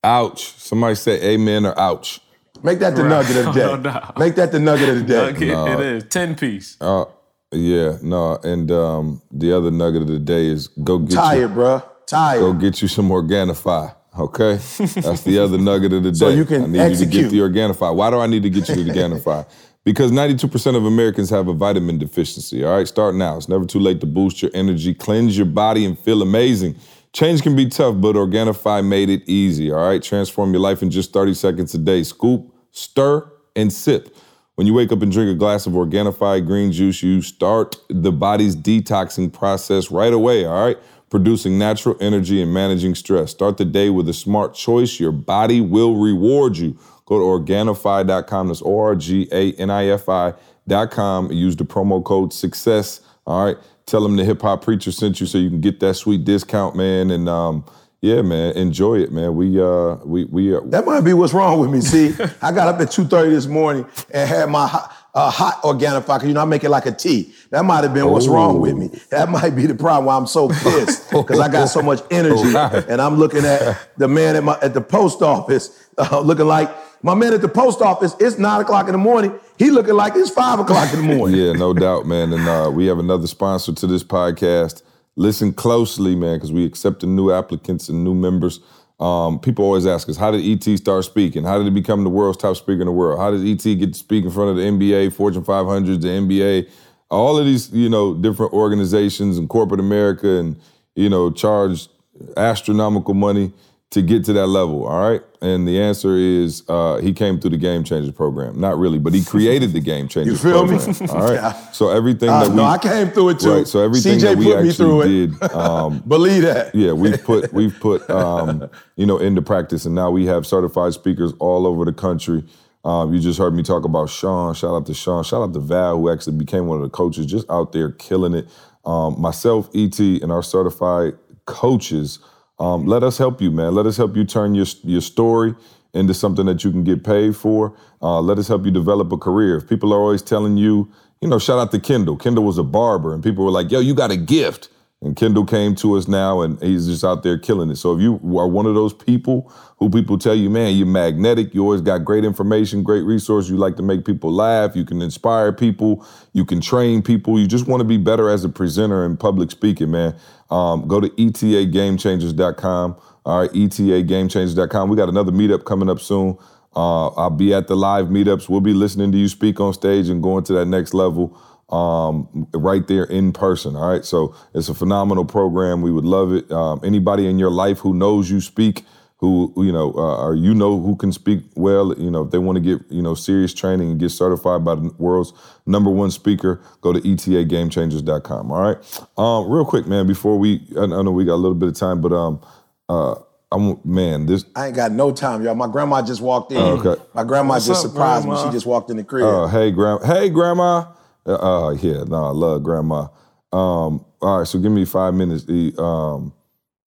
Ouch. Somebody say amen or ouch. Make that the right. nugget of the (laughs) day. no, Make that the nugget of the day. Nugget, no. It is. 10 piece. Uh, yeah, no. And um, the other nugget of the day is go get Tired, you, bro. Tired. Go get you some Organifi. Okay, (laughs) that's the other nugget of the day. So you can I need execute. you to get the Organifi. Why do I need to get you the Organifi? (laughs) because 92% of Americans have a vitamin deficiency. All right, start now. It's never too late to boost your energy, cleanse your body, and feel amazing. Change can be tough, but Organifi made it easy. All right, transform your life in just 30 seconds a day. Scoop, stir, and sip. When you wake up and drink a glass of Organifi green juice, you start the body's detoxing process right away. All right producing natural energy and managing stress. Start the day with a smart choice. Your body will reward you. Go to Organifi.com. That's O R G A N I F I.com. Use the promo code SUCCESS. All right. Tell them the hip hop preacher sent you so you can get that sweet discount, man. And um, yeah, man, enjoy it, man. We uh, we we. Uh, that might be what's wrong with me. See, (laughs) I got up at two thirty this morning and had my a hot Organifi, because you know I make it like a tea. That might have been what's Ooh. wrong with me. That might be the problem why I'm so pissed (laughs) because I got so much energy and I'm looking at the man at my at the post office uh, looking like my man at the post office. It's nine o'clock in the morning. He looking like it's five o'clock in the (laughs) morning. yeah, no doubt, man. And uh, we have another sponsor to this podcast. Listen closely, man, because we accepting new applicants and new members. Um, people always ask us, how did ET start speaking? How did he become the world's top speaker in the world? How did ET get to speak in front of the NBA, Fortune 500, the NBA, all of these, you know, different organizations and corporate America and, you know, charge astronomical money to get to that level, all right? And the answer is uh, he came through the Game Changers program. Not really, but he created the Game (laughs) Changers you feel program. Me? All right. (laughs) Yeah. So everything uh, that we No, I came through it too. Right, so everything CJ that we actually did (laughs) um, Believe that. Yeah, we've put we've put um, you know into practice and now we have certified speakers all over the country. Um, you just heard me talk about Sean. Shout out to Sean. Shout out to Val, who actually became one of the coaches, just out there killing it. Um, myself, ET, and our certified coaches um, let us help you, man. Let us help you turn your your story into something that you can get paid for. Uh, let us help you develop a career. If people are always telling you, you know, shout out to Kendall. Kendall was a barber, and people were like, "Yo, you got a gift." And Kendall came to us now, and he's just out there killing it. So if you are one of those people who people tell you, man, you're magnetic, you always got great information, great resource, you like to make people laugh, you can inspire people, you can train people, you just want to be better as a presenter and public speaking, man. Um, go to etagamechangers.com. All right, etagamechangers.com. We got another meetup coming up soon. Uh, I'll be at the live meetups. We'll be listening to you speak on stage and going to that next level um, right there in person. All right, so it's a phenomenal program. We would love it. Um, anybody in your life who knows you speak, who you know, uh, or you know who can speak well, you know, if they want to get you know serious training and get certified by the world's number one speaker, go to etagamechangers.com. All right, um, real quick, man, before we, I, I know we got a little bit of time, but um, uh, I'm man, this I ain't got no time, y'all. My grandma just walked in. Oh, okay. My grandma What's just up, surprised me. She just walked in the crib. Uh, hey, grandma. Hey, grandma. Uh, uh, yeah, no, I love grandma. Um, all right, so give me five minutes. The um,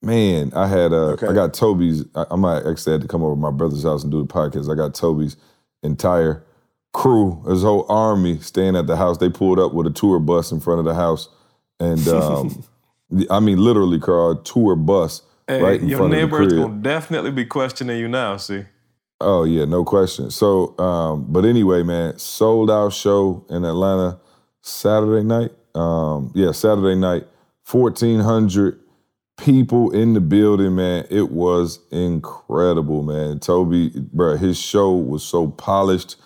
man, I had uh, Okay. I got Tobe's. I, I might actually had to come over to my brother's house and do the podcast. I got Tobe's entire crew, his whole army, staying at the house. They pulled up with a tour bus in front of the house, and (laughs) um, I mean, literally, Carl, tour bus Hey, right in front of the neighbor's crib. gonna definitely be questioning you now. See, Oh yeah, no question. So, um, but anyway, man, sold out show in Atlanta Saturday night. Um, yeah, Saturday night, fourteen hundred people in the building, man. It was incredible, man. Tobe, bro, his show was so polished,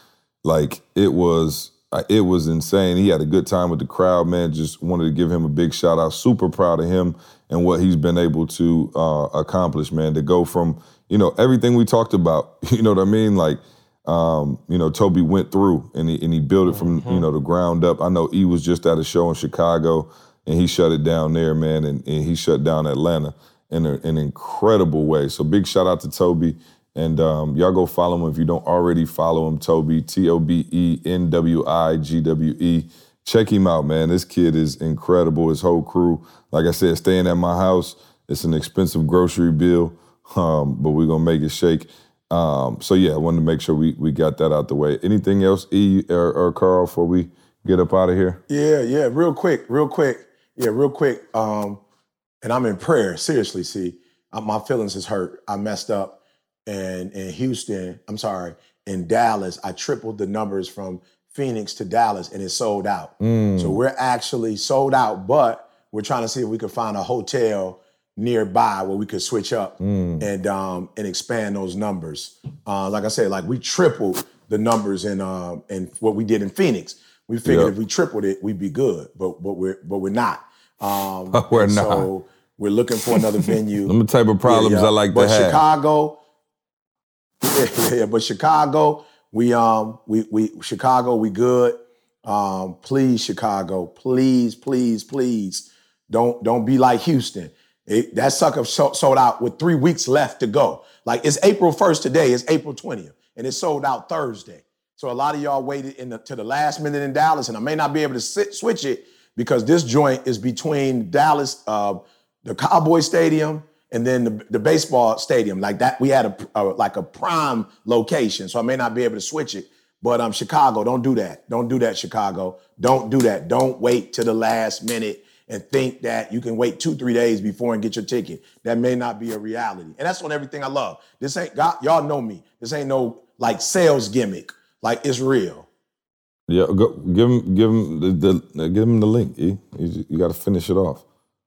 like it was. uh, It was insane. He had a good time with the crowd, man. Just wanted to give him a big shout out. Super proud of him and what he's been able to uh, accomplish, man. To go from you know everything we talked about, (laughs) you know what I mean, like um, you know, Tobe went through and he and he built it from you know the ground up. I know he was just at a show in Chicago and he shut it down there, man, and, and he shut down Atlanta in a, an incredible way. So big shout out to Tobe. And um, y'all go follow him if you don't already follow him, Tobe, T O B E N W I G W E. Check him out, man. This kid is incredible. His whole crew, like I said, staying at my house. It's an expensive grocery bill, (laughs) um, but we're gonna make it shake. Um, so yeah, I wanted to make sure we we got that out the way. Anything else, E or, or Carl, before we get up out of here? Yeah, yeah, real quick, real quick. Yeah, real quick. Um, and I'm in prayer. Seriously, see, uh, my feelings is hurt. I messed up. And in Houston, I'm sorry, in Dallas, I tripled the numbers from Phoenix to Dallas and it sold out. So we're actually sold out, but we're trying to see if we can find a hotel nearby where we could switch up and um and expand those numbers. Uh, like I said, like we tripled the numbers in um in what we did in Phoenix. We figured Yeah. if we tripled it, we'd be good, but but we're but we're not. Um, (laughs) We're not. So we're looking for another venue. (laughs) Them the type of problems Yeah, yeah. I like but to have. Chicago, (laughs) yeah, yeah, yeah, but Chicago, we um we we Chicago, we good. Um, please, Chicago, please, please, please, don't don't be like Houston. It, that sucker sold out with three weeks left to go. Like it's April first today, it's April twentieth, and it sold out Thursday. So a lot of y'all waited in the, to the last minute in Dallas, and I may not be able to sit, switch it because this joint is between Dallas, uh, the Cowboy Stadium, and then the, the baseball stadium. Like that, we had a, a like a prime location, so I may not be able to switch it. But um, Chicago, don't do that. Don't do that, Chicago. Don't do that. Don't wait to the last minute and think that you can wait two, three days before and get your ticket. That may not be a reality. And that's on everything I love. This ain't God, y'all know me. This ain't no like sales gimmick. Like it's real. Yeah, go, give him give him the, the give him the link. E. You, you got to finish it off.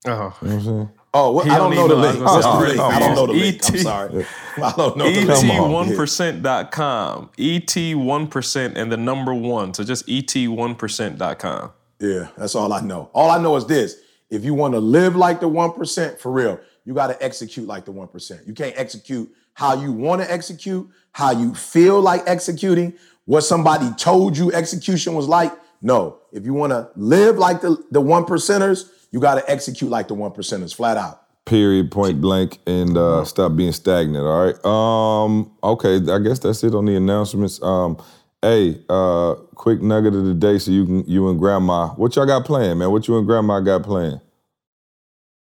oh, You know what I'm saying? Oh, what, I don't don't know the link. I was What's the link? say, I don't know the link. I'm on. sorry. (laughs) I don't know the E link. ET1%.com. ET1% and the number one. So just E ET1%.com. Yeah, that's all I know. All I know is this: if you want to live like the one percent for real, you got to execute like the one percent. You can't execute how you want to execute, how you feel like executing, what somebody told you execution was like. No, if you want to live like the the one percenters, you got to execute like the one percenters, flat out. Period, point blank, and uh, stop being stagnant. All right. Um. Okay. I guess that's it on the announcements. Um. Hey, uh, quick nugget of the day, so you can you and Grandma. What y'all got playing, man? What you and Grandma got playing?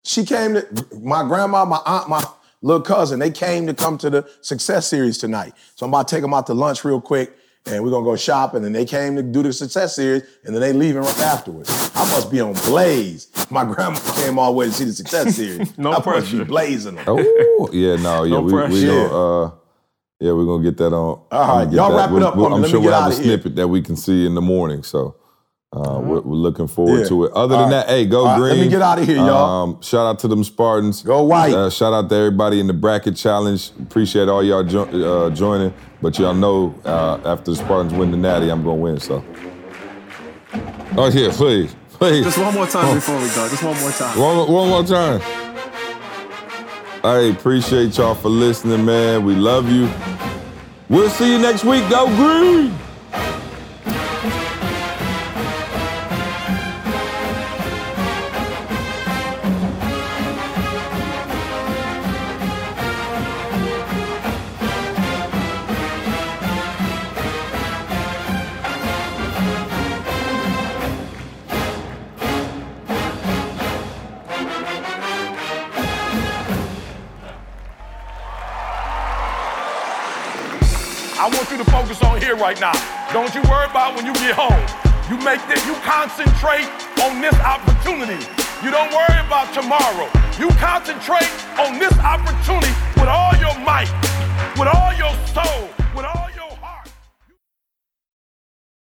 She came to my grandma, my aunt, my little cousin. They came to come to the success series tonight. So I'm about to take them out to lunch real quick, and we're gonna go shopping. And they came to do the success series, and then they leaving right afterwards. I must be on blaze. My (laughs) grandma came all the way to see the success (laughs) series. No I must pressure. be blazing them. Oh, yeah, (laughs) no, yeah, No we, we pressure. gonna, uh, yeah, we're gonna get that on. All right, y'all that. wrap it We'll- up we'll- for. I'm Let sure me we'll have a outta here. snippet that we can see in the morning. So, Uh, we're, we're looking forward Yeah. to it. Other All than right. that, hey, go All right, green. let me get out of here, y'all. Um, shout out to them Spartans. Go white. Uh, shout out to everybody in the bracket challenge. Appreciate all y'all jo- uh, joining. But y'all know uh, after the Spartans win the Natty, I'm gonna win. So. Oh yeah, please, please. Just one more time before we go. Just one more time. One, one more time. I appreciate y'all for listening, man. We love you. We'll see you next week. Go green. Don't you worry about when you get home. You make this, you concentrate on this opportunity. You don't worry about tomorrow. You concentrate on this opportunity with all your might, with all your soul.